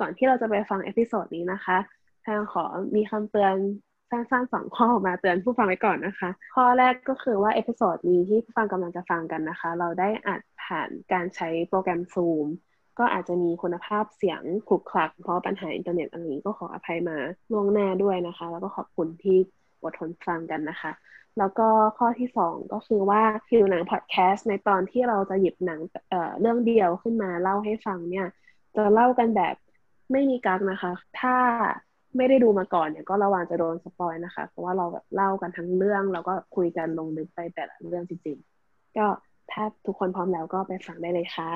ก่อนที่เราจะไปฟัง episode นี้นะคะแพงขอมีคำเตือนสั้นๆสองข้อมาเตือนผู้ฟังไว้ก่อนนะคะ ข้อแรกก็คือว่า episode นี้ที่ผู้ฟังกำลังจะฟังกันนะคะ เราได้อัดผ่านการใช้โปรแกรม Zoom ก็อาจจะมีคุณภาพเสียงคลุกคลัก เพราะปัญหาอินเทอร์เน็ตอะไรนี้ก็ขออภัยมาล่วงหน้าด้วยนะคะ แล้วก็ขอบคุณที่อดทนฟังกันนะคะ แล้วก็ข้อที่สองก็คือว่าหิวหนังพอดแคสต์ในตอนที่เราจะหยิบหนังเอ่อเรื่องเดียวขึ้นมาเล่าให้ฟังเนี่ย จะเล่ากันแบบ ไม่มีกักนะคะ ถ้าไม่ได้ดูมาก่อนเนี่ยก็ระวังจะโดนสปอยนะคะ เพราะว่าเราแบบเล่ากันทั้งเรื่อง แล้วก็คุยกันลงลึกไปแต่ละเรื่องจริงๆ ก็ถ้าทุกคนพร้อมแล้วก็ไปฟังได้เลยค่ะ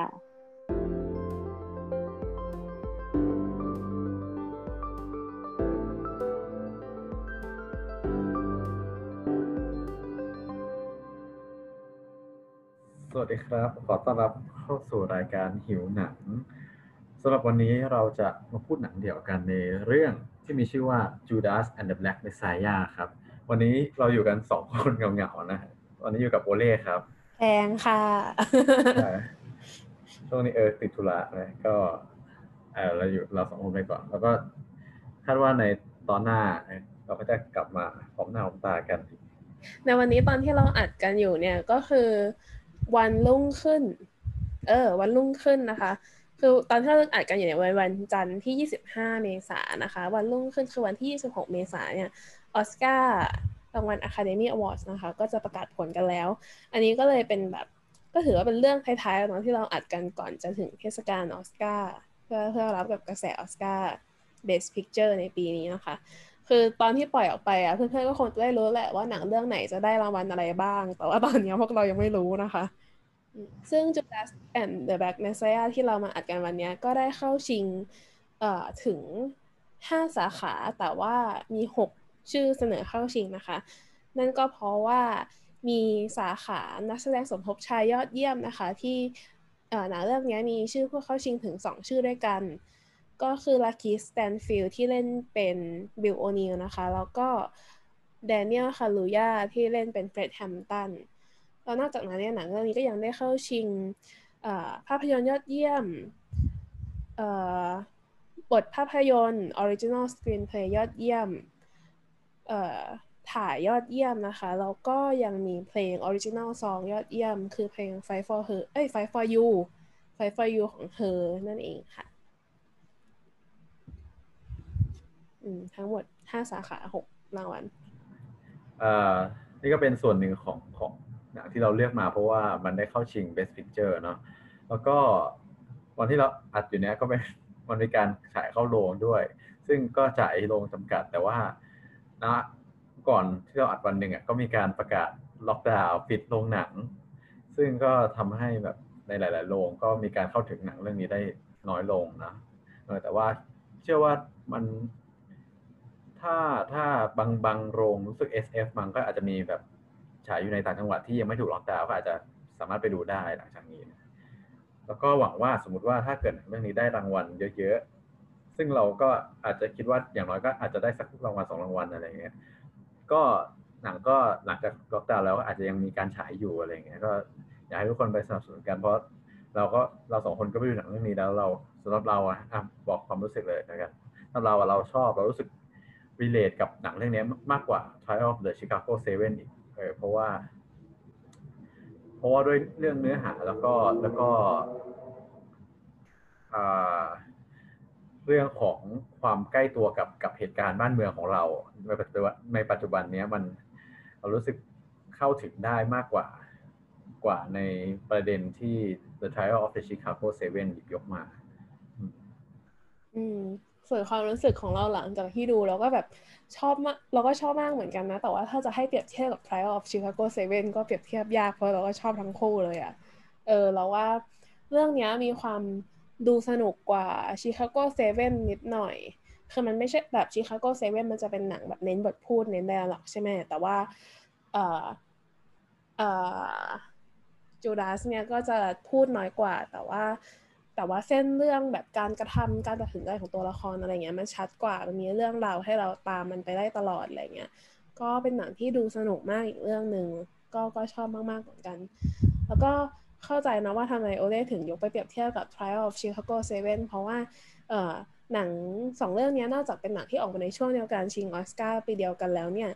สวัสดีครับ ขอต้อนรับเข้าสู่รายการหิวหนังำหรับวันนี้เราจะมาพูดหนังเดี่ยวกันในเรื่องที่มีชื่อว่า Judas and the Black Messiah ครับ วันนี้เราอยู่กันสองคนเหงาๆนะวันนี้อยู่กับโอเล่ครับแพงค่ะใช่ช่วงนี้เออติดธุระนะก็เออเราอยู่เราสองคนไปก่อน แล้วก็คาดว่าในตอนหน้า เราก็จะกลับมาพร้อมหน้าพร้อมตากัน ในวันนี้ตอนที่เราอัดกันอยู่เนี่ยก็คือวันรุ่งขึ้น เออ วันรุ่งขึ้นนะคะ คือตอนที่เราอัดกันอยู่เนี่ยวันวันจันทร์ที่ 25 เมษายนนะคะ วันรุ่งขึ้นคือวันที่ 26 เมษายนเนี่ยออสการ์รางวัล Academy Awards นะคะ ก็จะประกาศผลกันแล้ว อันนี้ก็เลยเป็นแบบก็ถือว่าเป็นเรื่องท้ายๆตอนที่เราอัดกันก่อนจะถึงเทศกาลออสการ์เพื่อเพื่อรับกับกระแสออสการ์ Best Picture ในปีนี้นะคะ คือตอนที่ปล่อยออกไปอะเพื่อนๆก็คงจะได้รู้แหละว่าหนังเรื่องไหนจะได้รางวัลอะไรบ้าง แต่ว่าตอนนี้พวกเรายังไม่รู้นะคะ ซึ่ง Judas and the Black Messiah ที่เรามาอัดกันวันนี้ก็ได้เข้าชิงถึง 5 สาขาแต่ว่ามี 6 ชื่อเสนอเข้าชิงนะคะ นั่นก็เพราะว่ามีสาขานักแสดงสมทบชายยอดเยี่ยมนะคะ ที่หนังเรื่องนี้มีชื่อผู้เข้าชิงถึง 2 ชื่อด้วยกัน ก็คือ LaKeith Stanfield ที่เล่นเป็น Bill O'Neal นะคะ แล้วก็ Daniel Kaluuya ที่เล่นเป็น Fred Hampton แล้วนอกจากนั้นเนี่ยหนังเรื่องนี้ก็ยังได้เข้าชิงภาพยนตร์ยอดเยี่ยมบทภาพยนตร์ Original Screenplay ยอดเยี่ยมถ่ายยอดเยี่ยมนะคะ แล้วก็ยังมีเพลง Original Song ยอดเยี่ยม คือเพลง Fight for Her เอ้ย Fight for You Fight for You ของเธอนั่นเองค่ะทั้งหมด 5 สาขา 6 รางวัลอ่านี่ก็เป็นส่วนหนึ่งของของหนัง ที่เราเลือกมาเพราะว่ามันได้เข้าชิง Best Picture เนาะแล้วก็วันที่เราอัดอยู่เนี้ยก็เป็นมันมีการฉายเข้าโรงด้วย ซึ่งก็จ่ายโรงจำกัดแต่ว่านะก่อนที่เราอัดวันหนึ่งอะก็มีการประกาศล็อกดาวน์ปิดโรงหนัง ซึ่งก็ทำให้แบบในหลาย ๆ โรงก็มีการเข้าถึงหนังเรื่องนี้ได้น้อยลงนะแต่ว่าเชื่อว่ามัน ถ้าถ้าบางบางโรงรู้สึก SF มันก็อาจจะมีแบบ ฉายอยู่ในต่างจังหวัดที่ยังไม่ถูกล็อกดาวน์ก็อาจจะสามารถไปดูได้หลังจากนี้นะแล้วก็หวังว่าสมมติว่าถ้าเกิดเรื่องนี้ได้รางวัลเยอะๆ ซึ่งเราก็อาจจะคิดว่าอย่างน้อยก็อาจจะได้สักรางวัลสองรางวัลอะไรเงี้ย ก็หนังก็หลังจากล็อกดาวน์แล้วอาจจะยังมีการฉายอยู่อะไรเงี้ย ก็อยากให้ทุกคนไปสนับสนุนกันเพราะเราก็เราสองคนก็ไปดูหนังเรื่องนี้แล้วเราสำหรับเราอะบอกความรู้สึกเลยนะครับสำหรับเราเราชอบเรารู้สึกรีเลทกับหนังเรื่องนี้มากกว่า Trial of the Chicago Seven อีก เออเพราะว่า เพราะว่าด้วยเรื่องเนื้อหาแล้วก็แล้วก็เรื่องของความใกล้ตัวกับกับเหตุการณ์บ้านเมืองของเราในปัจจุบันในปัจจุบันนี้มันเรารู้สึกเข้าถึงได้มากกว่ากว่าในประเด็นที่ The Trial of the Chicago Seven หยิบยกมา อืม ส่วนความรู้สึกของเราหลังจากที่ดูเราก็แบบชอบมากเราก็ชอบมากเหมือนกันนะ แต่ว่าถ้าจะให้เปรียบเทียบกับ Trial of Chicago Seven ก็เปรียบเทียบยากเพราะเราก็ชอบทั้งคู่เลยอะ่ะเออเราว่าเรื่องนี้มีความดูสนุกกว่า Chicago Seven นิดหน่อยคือมันไม่ใช่แบบ Chicago Seven มันจะเป็นหนังแบบเน้นบทพูดเน้นแดร์ล็อกใช่ไหมแต่ว่าเออเออจูดาสเนี่ยก็จะพูดน้อยกว่าแต่ว่า แต่ว่าเส้นเรื่องแบบการกระทำการตัดสินใจของตัวละครอะไรเงี้ยมันชัดกว่ามันมีเรื่องราวให้เราตามมันไปได้ตลอดอะไรเงี้ยก็เป็นหนังที่ดูสนุกมากอีกเรื่องหนึ่งก็ก็ชอบมากๆเหมือนกัน แล้วก็เข้าใจนะว่าทำไมโอเล่ถึงยกไปเปรียบเทียบกับ Trial of Chicago 7 เพราะว่าเอ่อหนังสองเรื่องนี้นอกจากเป็นหนังที่ออกมาในช่วงเดียวกันชิงออสการ์ปีเดียวกันแล้วเนี่ย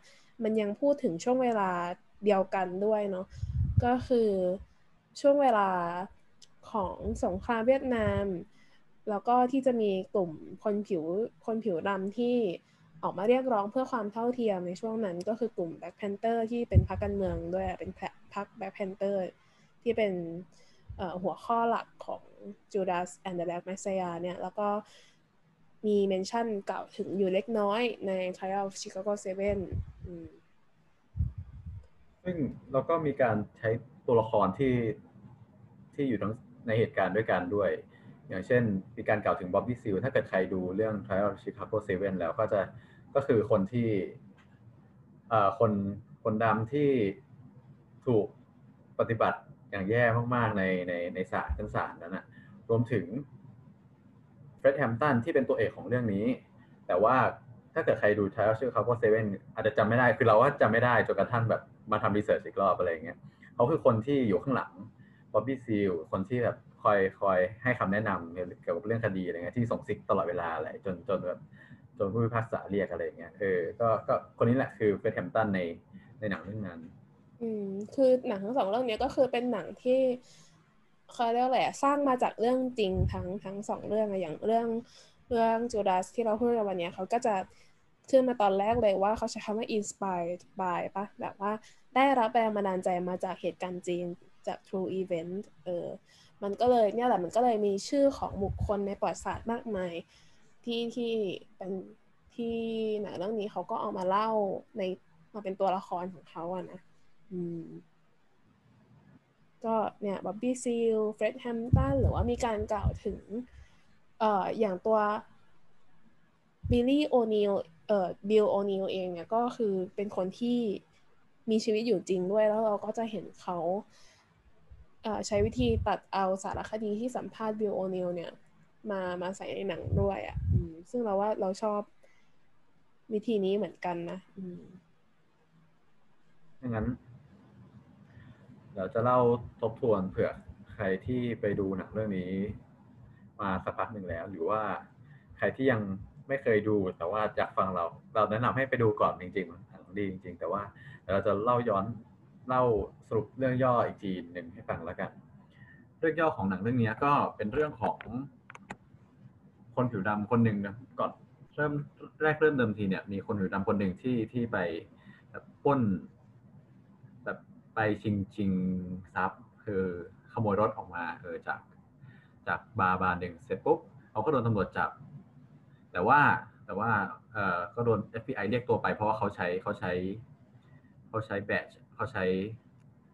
มันยังพูดถึงช่วงเวลาเดียวกันด้วยเนาะก็คือช่วงเวลา ของสงครามเวียดนาม แล้วก็ที่จะมีกลุ่มคนผิวคนผิวดำที่ออกมาเรียกร้องเพื่อความเท่าเทียมในช่วงนั้นก็คือกลุ่ม Black Panther ที่เป็นพรรคการเมืองด้วยเป็นพรรค Black Panther ที่เป็นหัวข้อหลักของ Judas and the Black Messiah เนี่ย แล้วก็มีเมนชั่นกล่าวถึงอยู่เล็กน้อยใน Trial of Chicago 7ซึ่งเราก็มีการใช้ตัวละครที่ที่อยู่ทั้ง ในเหตุการณ์ด้วยกันด้วย อย่างเช่น มีการกล่าวถึงบ๊อบบี้ซิลถ้าเกิดใครดูเรื่อง Trial of Chicago 7 แล้วก็จะก็คือคนที่คนคนดำที่ถูกปฏิบัติอย่างแย่มาก ๆ ในในในศาลชั้นศาลนั้นนะรวมถึงเฟร็ดแฮมตันที่เป็นตัวเอกของเรื่องนี้ แต่ว่าถ้าเกิดใครดูทายชื่อเขาก็เซเว่นอาจจะจำไม่ได้ คือเราว่าจำไม่ได้จนกระทั่งแบบมาทำรีเสิร์ชอีกรอบอะไรเงี้ยเขาคือคนที่อยู่ข้างหลัง บ๊อบบี้ซีลคนที่แบบคอยคอยให้คำแนะนำเกี่ยวกับเรื่องคดีอะไรเงี้ยที่ส่งซิกตลอดเวลาอะไรจนจนแบบจนผู้พิพากษาเรียกอะไรเงี้ยเออก็ก็คนนี้แหละคือเฟร็ดแฮมตันในในหนังเรื่องนั้น อืมคือหนังทั้งสองเรื่องนี้ก็คือเป็นหนังที่เขาเรียกอะไรสร้างมาจากเรื่องจริงทั้งทั้งสองเรื่องอย่างเรื่องเรื่องจูดาสที่เราพูดกันวันนี้เขาก็จะขึ้นมาตอนแรกเลยว่าเขาใช้คำว่า inspired by ปะแบบว่าได้รับแรงบันดาลใจมาจากเหตุการณ์จริง จาก true event เออมันก็เลยเนี่ยแหละมันก็เลยมีชื่อของบุคคลในประวัติศาสตร์มากมาย ที่ที่เป็นที่หนังเรื่องนี้เขาก็เอามาเล่าในมาเป็นตัวละครของเขาอะนะอืมก็เนี่ย Bobby Seale Fred Hampton หรือว่ามีการกล่าวถึงเอ่ออย่างตัว Billy O'Nealเอ่อ Bill O'Neal เองเนี่ยก็คือเป็นคนที่มีชีวิตอยู่จริงด้วยแล้วเราก็จะเห็นเขา ใช้วิธีตัดเอาสารคดีที่สัมภาษณ์ Bill O'Neal เนี่ย มามาใส่ในหนังด้วยอะ่ะซึ่งเราว่าเราชอบวิธีนี้เหมือนกันนะอืมอย่างนั้น เดี๋ยวจะเล่าทบทวนเผื่อใครที่ไปดูหนังเรื่องนี้ มาสักพักหนึ่งแล้ว หรือว่าใครที่ยังไม่เคยดูแต่ว่าอยากฟังเรา เราแนะนำให้ไปดูก่อนจริงๆหนังดีจริง ๆ แต่ว่าเราจะเล่าย้อน เล่าสรุปเรื่องย่ออีกทีหนึ่งให้ฟังแล้วกัน เรื่องย่อของหนังเรื่องนี้ก็เป็นเรื่องของ คนผิวดำคนหนึ่งนะก่อนเริ่มแรกเริ่มเดิมทีเนี่ย มีคนผิวดำคนหนึ่งที่ที่ไปป้นแบบไปชิงชิงทรัพย์คือขโมยรถออกมาเออจากจากบาร์บาร์หนึ่งเสร็จปุ๊บเขาก็โดนตำรวจจับ แต่ว่าแต่ว่าเออก็โดน FBI เรียกตัวไปเพราะว่าเขาใช้เขาใช้ เขาใช้แบต เขาใช้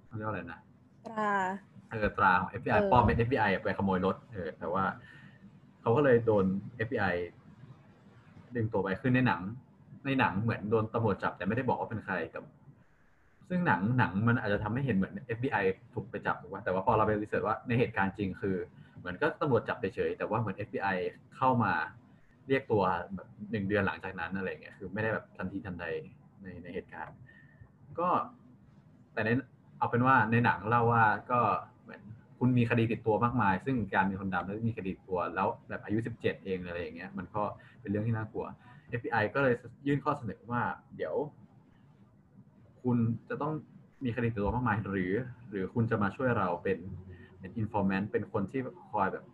เขาเรียกว่าอะไรนะตราเออตราของ FBI ปลอมเป็น FBI ไปขโมยรถเออแต่ว่าเขาก็เลยโดน FBI ดึงตัวไปขึ้นในหนัง ในหนังเหมือนโดนตำรวจจับแต่ไม่ได้บอกว่าเป็นใครแต่ซึ่งหนังหนังมันอาจจะทำให้เห็นเหมือน FBI ถูกไปจับถูกไหมแต่ว่าพอเราไปรีเสิร์ชว่าในเหตุการณ์จริงคือ เหมือนก็ตำรวจจับเฉยแต่ว่าเหมือน FBI เข้ามาเรียกตัวแบบหนึ่งเดือนหลังจากนั้นอะไรเงี้ยคือไม่ได้แบบทันทีทันใดในในเหตุการณ์ ก็ แต่ในเอาเป็นว่าในหนังเล่าว่าก็เหมือนคุณมีคดีติดตัวมากมาย ซึ่งการมีคนดำแล้วมีคดีติดตัวแล้วแบบอายุ 17 เองอะไรอย่างเงี้ย มันก็เป็นเรื่องที่น่ากลัว FBI ก็เลยยื่นข้อเสนอว่า เดี๋ยว คุณจะต้องมีคดีติดตัวมากมายหรือ หรือคุณจะมาช่วยเราเป็นเป็นอินฟอร์แมนต์เป็นคนที่คอยแบบ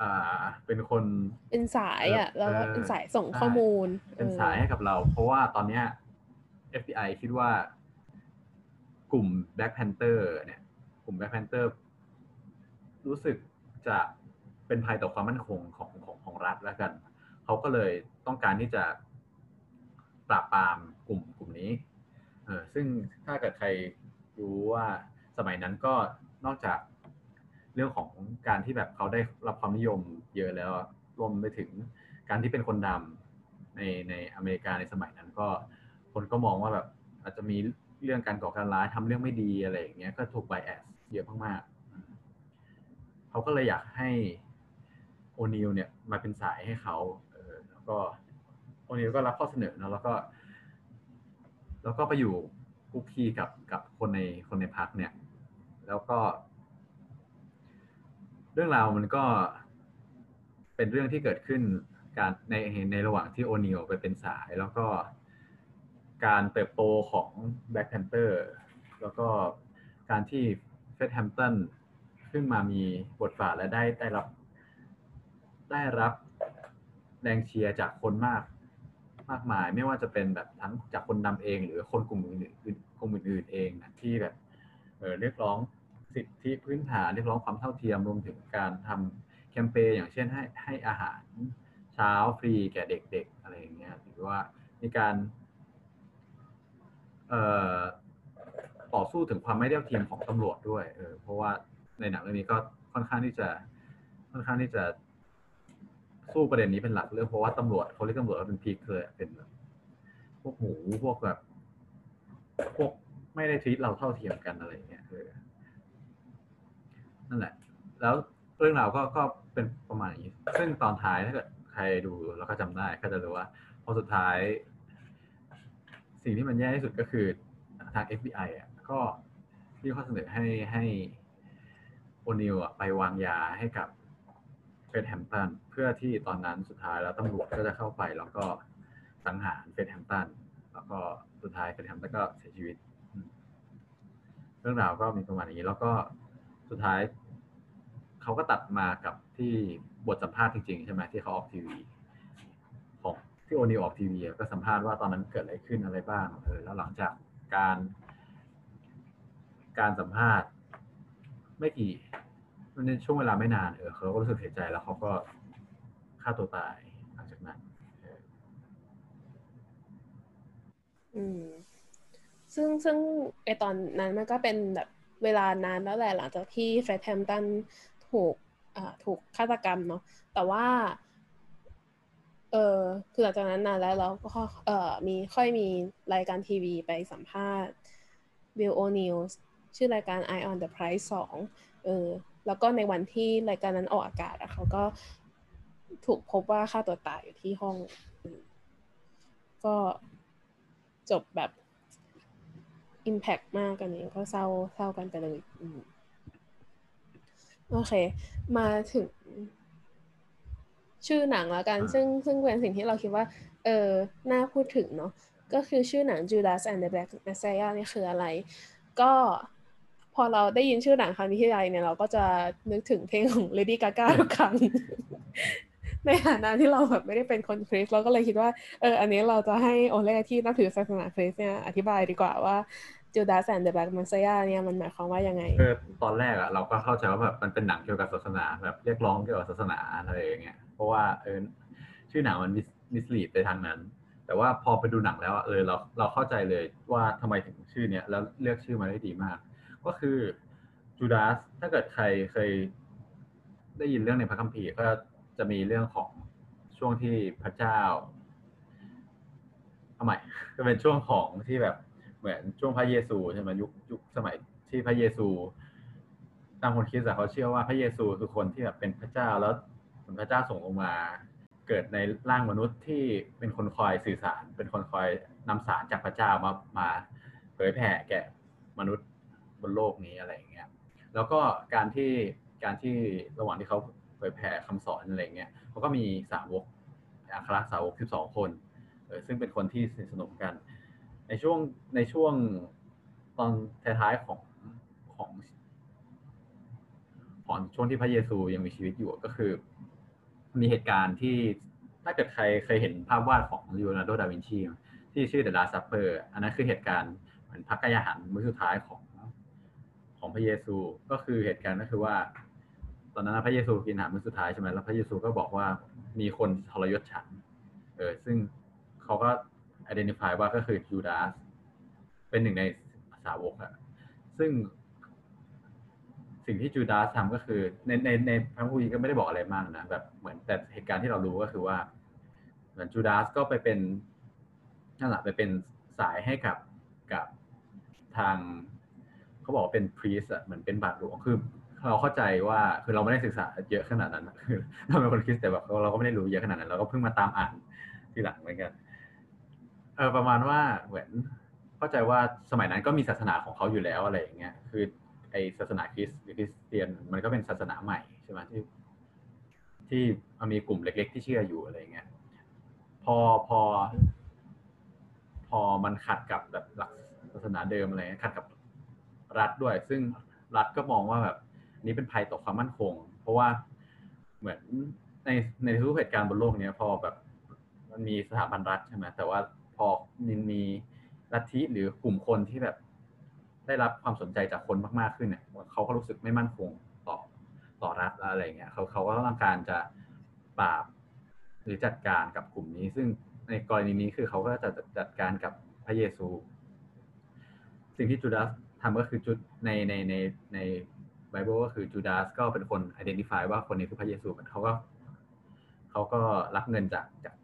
อ่าเป็นคนเป็นสายอะแล้วเป็นสายส่งข้อมูล เป็นสายให้กับเรา เพราะว่าตอนเนี้ย FBI คิดว่ากลุ่ม Black Panther เนี่ย กลุ่ม Black Panther รู้สึกจะเป็นภัยต่อความมั่นคงของของของรัฐแล้วกัน เขาก็เลยต้องการที่จะปราบปรามกลุ่มกลุ่มนี้ เออซึ่งถ้าเกิดใครรู้ว่าสมัยนั้นก็นอกจากเรื่องของการที่แบบเขาได้รับความนิยมเยอะแล้วรวมไปถึงการที่เป็นคนดำในในอเมริกาในสมัยนั้นก็ คนก็มองว่าแบบอาจจะมีเรื่องการก่อการร้ายทำเรื่องไม่ดีอะไรอย่างเงี้ยก็ถูกไบแอสเยอะมากๆเขาก็เลยอยากให้โอนิลเนี่ยมาเป็นสายให้เขาเออแล้วก็โอนิลก็รับข้อเสนอนะแล้วก็ แล้วก็ไปอยู่คุกคีกับกับคนในคนในพักเนี่ย แล้วก็ เรื่องราวมันก็เป็นเรื่องที่เกิดขึ้นการในในระหว่างที่โอนิลไปเป็นสายแล้วก็ การเติบโตของ Black Panther แล้วก็การที่ Fred Hampton ขึ้นมามีบทบาทและได้ได้รับ ได้รับแรงเชียร์จากคนมากมากมาย ไม่ว่าจะเป็นแบบทั้งจากคนดำเอง หรือคนกลุ่มอื่นๆกลุ่มอื่นๆเองนะที่แบบเออเรียกร้องสิทธิพื้นฐานเรียกร้องความเท่าเทียมรวมถึงการทำแคมเปญอย่างเช่นให้ให้อาหารเช้าฟรีแก่เด็กๆอะไรอย่างเงี้ยหรือว่ามีการ ต่อสู้ถึงความไม่เท่าเทียมของตำรวจด้วยเออเพราะว่าในหนังเรื่องนี้ก็ค่อนข้างที่จะค่อนข้างที่จะสู้ประเด็นนี้เป็นหลักเรื่องเพราะว่าตำรวจเขาเรียกตำรวจว่าเป็นพีคเลยเป็นพวกหมูพวกแบบพวกไม่ได้ทีตเราเท่าเทียมกันอะไรเงี้ยเออนั่นแหละ แล้วเรื่องราวก็ก็เป็นประมาณนี้ ซึ่งตอนท้ายถ้าเกิดใครดูแล้วก็จำได้ก็จะรู้ว่าพอสุดท้าย สิ่งที่มันแย่ที่สุดก็คือทาง FBI อะก็ที่ข้อเสนอให้ให้โอนิลอะไปวางยาให้กับเฟดแฮมตันเพื่อที่ตอนนั้นสุดท้ายแล้วตำรวจก็จะเข้าไปแล้วก็สังหารเฟดแฮมตันแล้วก็สุดท้ายเฟดแฮมตันก็เสียชีวิต เรื่องราวก็มีประมาณนี้ แล้วก็สุดท้ายเขาก็ตัดมากับที่บทสัมภาษณ์จริงๆใช่ไหมที่เขาออกทีวี ที่โอนิวออกทีวีก็สัมภาษณ์ว่าตอนนั้นเกิดอะไรขึ้นอะไรบ้างเออแล้วหลังจากการ การสัมภาษณ์ ไม่กี่ในช่วงเวลาไม่นานเออเขาก็รู้สึกเสียใจแล้วเขาก็ฆ่าตัวตายหลังจากนั้นอืม ซึ่งซึ่งไอตอนนั้นมันก็เป็นแบบเวลานานแล้วแหละหลังจากที่เฟรดแฮมตันถูกอ่าถูกฆาตกรรมเนาะแต่ว่า เออคือหลังจากนั้นนานแล้วเราก็เออมีค่อยมีรายการทีวีไปสัมภาษณ์บิลโอนิลชื่อรายการ Eye on the Prize สองเออ แล้วก็ในวันที่รายการนั้นออกอากาศอะเขาก็ถูกพบว่าฆ่าตัวตายอยู่ที่ห้อง ก็จบแบบ impact มากกันนี้ก็เศร้าเศร้ากันไปเลยโอเค มาถึง ชื่อหนังแล้วกัน ซึ่งซึ่งเป็นสิ่งที่เราคิดว่า เออน่าพูดถึงเนาะก็คือชื่อหนัง Judas and the Black Messiah นี่คืออะไร ก็พอเราได้ยินชื่อหนังครั้งนี้ที่ไรเนี่ยเราก็จะนึกถึงเพลงของ Lady Gaga ทุกครั้ง ในฐานะที่เราแบบไม่ได้เป็นคนคริสเราก็เลยคิดว่าเอออันนี้เราจะให้โอเล่ที่นับถือศาสนาคริสเนี่ยอธิบายดีกว่าว่า Judas and the Black Messiah เนี่ยมันหมายความว่ายังไงคือตอนแรกอะเราก็เข้าใจว่าแบบมันเป็นหนังเกี่ยวกับศาสนาแบบเรียกร้องเกี่ยวกับศาสนาอะไรอย่างเงี้ยเพ ราะว่าเออชื่อหนังมันมิสลีดไปทางนั้น แต่ว่าพอไปดูหนังแล้วเออเราเราเข้าใจเลยว่าทำไมถึงชื่อเนี้ยแล้วเลือกชื่อมาได้ดีมาก ก็คือจูดาสถ้าเกิดใครเคยได้ยินเรื่องในพระคัมภีร์ก็จะมีเรื่องของช่วงที่พระเจ้าทำไมก็เป็นช่วงของที่แบบเหมือนช่วงพระเยซูใช่ไหมยุคยุคสมัยที่พระเยซูตามคนคิดเขาเชื่อว่าพระเยซูคือคนที่แบบเป็นพระเจ้าแล้ว พระเจ้าส่งลงมา เกิดในร่างมนุษย์ที่เป็นคนคอยสื่อสาร เป็นคนคอยนำสารจากพระเจ้ามามาเผยแผ่แก่มนุษย์บนโลกนี้อะไรอย่างเงี้ยแล้วก็การที่การที่ระหว่างที่เขาเผยแผ่คำสอนอะไรเงี้ยเขาก็มีสาวกอัครสาวกสิบสองคนเออซึ่งเป็นคนที่สนิทสนมกัน ในช่วงในช่วงตอนท้ายๆของของของช่วงที่พระเยซูยังมีชีวิตอยู่ก็คือ มีเหตุการณ์ที่ถ้าเกิดใครเคยเห็นภาพวาดของลีโอนาร์โด ดาวินชีที่ชื่อ The Last Supper อันนั้นคือเหตุการณ์เหมือนพักกายหันมื้อสุดท้ายของของพระเยซู ก็คือเหตุการณ์ก็คือว่า ตอนนั้นพระเยซูกินอาหารมื้อสุดท้ายใช่ไหมแล้วพระเยซูก็บอกว่ามีคนทรยศฉัน เออ ซึ่งเขาก็ identify ว่าก็คือยูดาสเป็นหนึ่งในสาวกอะซึ่ง สิ่งที่จูดาสทำก็คือในในในพระคัมภีร์ก็ไม่ได้บอกอะไรมากนะแบบเหมือนแต่เหตุการณ์ที่เรารู้ก็คือว่า เหมือนจูดาสก็ไปเป็นนั่นแหละไปเป็นสายให้กับกับทางเขาบอกว่าเป็นพรีสอะเหมือนเป็นบาทหลวงคือเราเข้าใจว่าคือเราไม่ได้ศึกษาเยอะขนาดนั้นคือเราเป็นคนคริสแต่แบบเราก็ไม่ได้รู้เยอะขนาดนั้นเราก็เพิ่งมาตามอ่านทีหลังเหมือนกันเออประมาณว่าเหมือนเข้าใจว่าสมัยนั้นก็มีศาสนาของเขาอยู่แล้วอะไรอย่างเงี้ยคือ ไอศาสนาคริสต์หรือคริสเตียน มันก็เป็นศาสนาใหม่ใช่ไหมที่ ที่มีกลุ่มเล็ก ๆ ที่เชื่ออยู่อะไรเงี้ยพอพอ พอมันขัดกับแบบหลักศาสนาเดิมอะไรเงี้ยขัดกับรัฐด้วย ซึ่งรัฐก็มองว่าแบบนี้เป็นภัยต่อความมั่นคง เพราะว่าเหมือนในในทุกเหตุการณ์บนโลกเนี้ยพอแบบมันมีสถาบันรัฐใช่ไหมแต่ว่าพอมีมีลัทธิหรือกลุ่มคนที่แบบ ได้รับความสนใจจากคนมากๆขึ้นเนี่ยเขาก็รู้สึกไม่มั่นคงต่อต่อรัฐอะไรเงี้ยเขาเขาก็ต้องการจะปราบหรือจัดการกับกลุ่มนี้ ซึ่งในกรณีนี้คือเขาก็จะจัดการกับพระเยซู สิ่งที่จูดาสทำก็คือจุดในในในในไบเบิลก็คือจูดาสก็เป็นคน identify ว่าคนนี้คือพระเยซูเขาก็เขาก็รับเงินจากจาก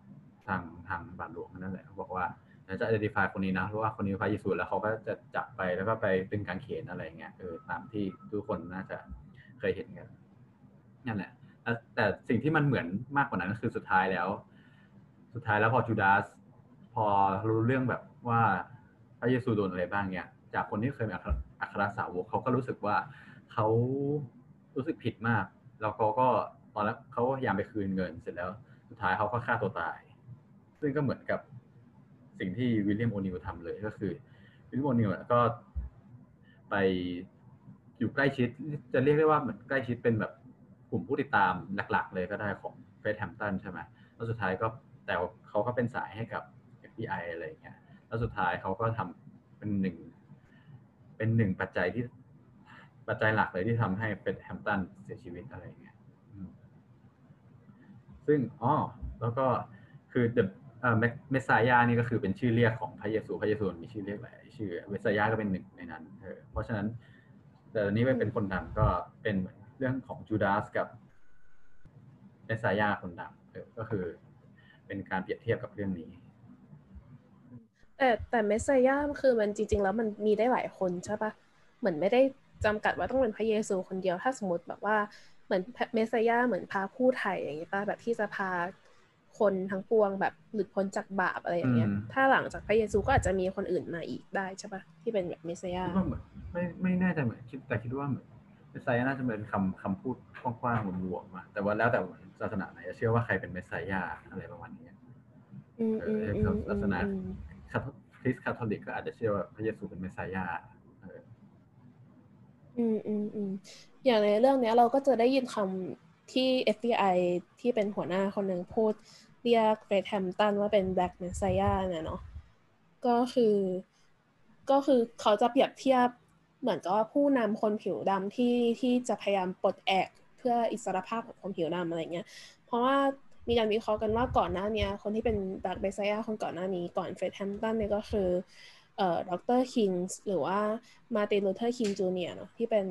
ทางทางบาทหลวงนั่นแหละบอกว่า จะ identify คนนี้นะเพราะว่าคนนี้พระเยซูแล้วเขาก็จะจับไปแล้วก็ไปตึงกางเขนอะไรเงี้ยเออตามที่ทุกคนน่าจะเคยเห็นกันนั่นแหละแต่สิ่งที่มันเหมือนมากกว่านั้นก็คือสุดท้ายแล้ว สุดท้ายแล้วพอจูดาสพอรู้เรื่องแบบว่าพระเยซูโดนอะไรบ้างเนี่ย จากคนที่เคยเป็นอัครสาวกเขาก็รู้สึกว่าเขารู้สึกผิดมาก แล้วเขาก็ตอนแรกเขาก็พยายามไปคืนเงินเสร็จแล้ว สุดท้ายเขาก็ฆ่าตัวตาย ซึ่งก็เหมือนกับ สิ่งที่วิลเลียมโอนิลทำเลยก็คือWilliam O'Neal ก็ไปอยู่ใกล้ชิด จะเรียกได้ว่าเหมือนใกล้ชิดเป็นแบบกลุ่มผู้ติดตามหลัก ๆ เลยก็ได้ของ Fred Hampton ใช่ไหมแล้วสุดท้ายก็แต่เขาก็เป็นสายให้กับ FBI อะไรอย่างเงี้ยแล้วสุดท้ายเขาก็ทำเป็นหนึ่งเป็นหนึ่งปัจจัยที่ปัจจัยหลักเลยที่ทำให้ Fred Hampton เสียชีวิตอะไรอย่างเงี้ยซึ่งอ๋อแล้วก็คือ The เมสซายานี่ก็คือเป็นชื่อเรียกของพระเยซูพระเยซูมีชื่อเรียกหลายชื่อเมสซายาก็เป็นหนึ่งในนั้นเพราะฉะนั้น แต่นี้ไม่เป็นคนดังก็เป็นเรื่องของจูดาสกับเมสซายาคนดังก็คือ เป็นการเปรียบเทียบกับเรื่องนี้แต่แต่เมสซายาคือมันจริง ๆ แล้วมันมีได้หลายคนใช่ปะเหมือนไม่ได้จำกัดว่าต้องเป็นพระเยซูคนเดียวถ้าสมมติแบบว่าเหมือน messiah เหมือนพระผู้ไถ่อย่างนี้ป่ะแบบที่จะพา คนทั้งปวงแบบหลุดพ้นจากบาปอะไรอย่างเงี้ย ถ้าหลังจากพระเยซูก็อาจจะมีคนอื่นมาอีกได้ใช่ปะที่เป็นแบบ messiah ก็เหมือนไม่ไม่แน่ใจเหมือนคิดแต่คิดว่าเหมือน messiah น่าจะเป็นคำคำพูดกว้างๆรวมๆมาแต่ว่าแล้วแต่ศาสนาไหนจะเชื่อว่าใครเป็น messiah อะไรประมาณนี้อืมอืมอืมศาสนาคริสต์คาทอลิกก็อาจจะเชื่อว่าพระเยซูเป็น messiahอืมอืมอืมอย่างในเรื่องเนี้ยเราก็จะได้ยินคำที่ FBI ที่เป็นหัวหน้าคนหนึ่งพูด เรียกเฟรดแฮมตันว่าเป็นแบล็กเมสไซยาเนี่ยเนาะก็คือก็คือเขาจะเปรียบเทียบเหมือนกับว่าผู้นำคนผิวดำที่ที่จะพยายามปลดแอกเพื่ออิสรภาพของคนผิวดำอะไรเงี้ย เพราะว่ามีการวิเคราะห์กันว่าก่อนหน้านี้คนที่เป็นแบล็กเมสไซยาคนก่อนหน้านี้ก่อนเฟรดแฮมตันเนี่ยก็คือเอ่อดรคิงส์หรือว่ามาร์ตินลูเธอร์คิงจูเนียร์เนาะที่เป็น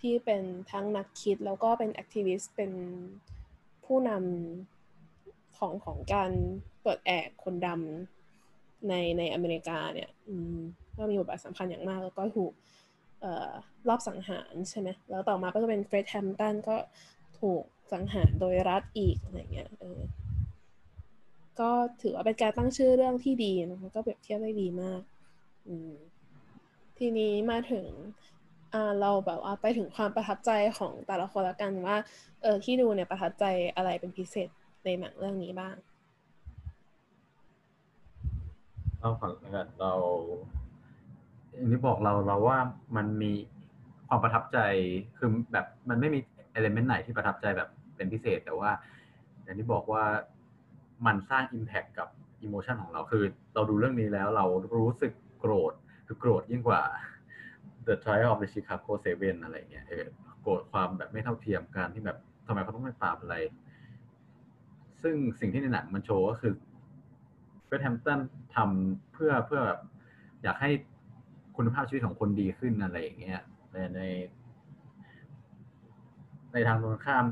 ที่เป็นทั้งนักคิดแล้วก็เป็น activist เป็นผู้นำ ของของการปลดแอกคนดำในในอเมริกาเนี่ยก็มีบทบาทสำคัญอย่างมาก แล้วก็ถูกลอบสังหารใช่ไหมแล้วต่อมาก็จะเป็นเฟรดแฮมป์ตันก็ถูกสังหารโดยรัฐอีกอะไรเงี้ยเออก็ถือว่าเป็นการตั้งชื่อเรื่องที่ดีนะคะก็เปรียบเทียบได้ดีมากทีนี้มาถึงเราแบบว่าไปถึงความประทับใจของแต่ละคนละกันว่าเออที่ดูเนี่ยประทับใจอะไรเป็นพิเศษ ในหนังเรื่องนี้บ้างเราก่อนกันเราอย่างที่บอกเราเราว่ามันมีความประทับใจคือแบบมันไม่มีเอลเมนต์ไหนที่ประทับใจแบบเป็นพิเศษ แต่ว่าอย่างที่บอกว่ามันสร้างอิมแพคกับอิโมชันของเราคือ เราดูเรื่องนี้แล้วเรารู้สึกโกรธคือโกรธยิ่งกว่า The Trial of the Chicago Seven อะไรเงี้ยเออโกรธความแบบไม่เท่าเทียมกันที่แบบทำไมเขาต้องไม่ปราบอะไร ซึ่งสิ่งที่ในหนังมันโชว์ก็คือเฟรดแฮมตันทำเพื่อเพื่อแบบอยากให้คุณภาพชีวิตของคนดีขึ้นอะไรอย่างเงี้ยในใน ในทางตรงข้าม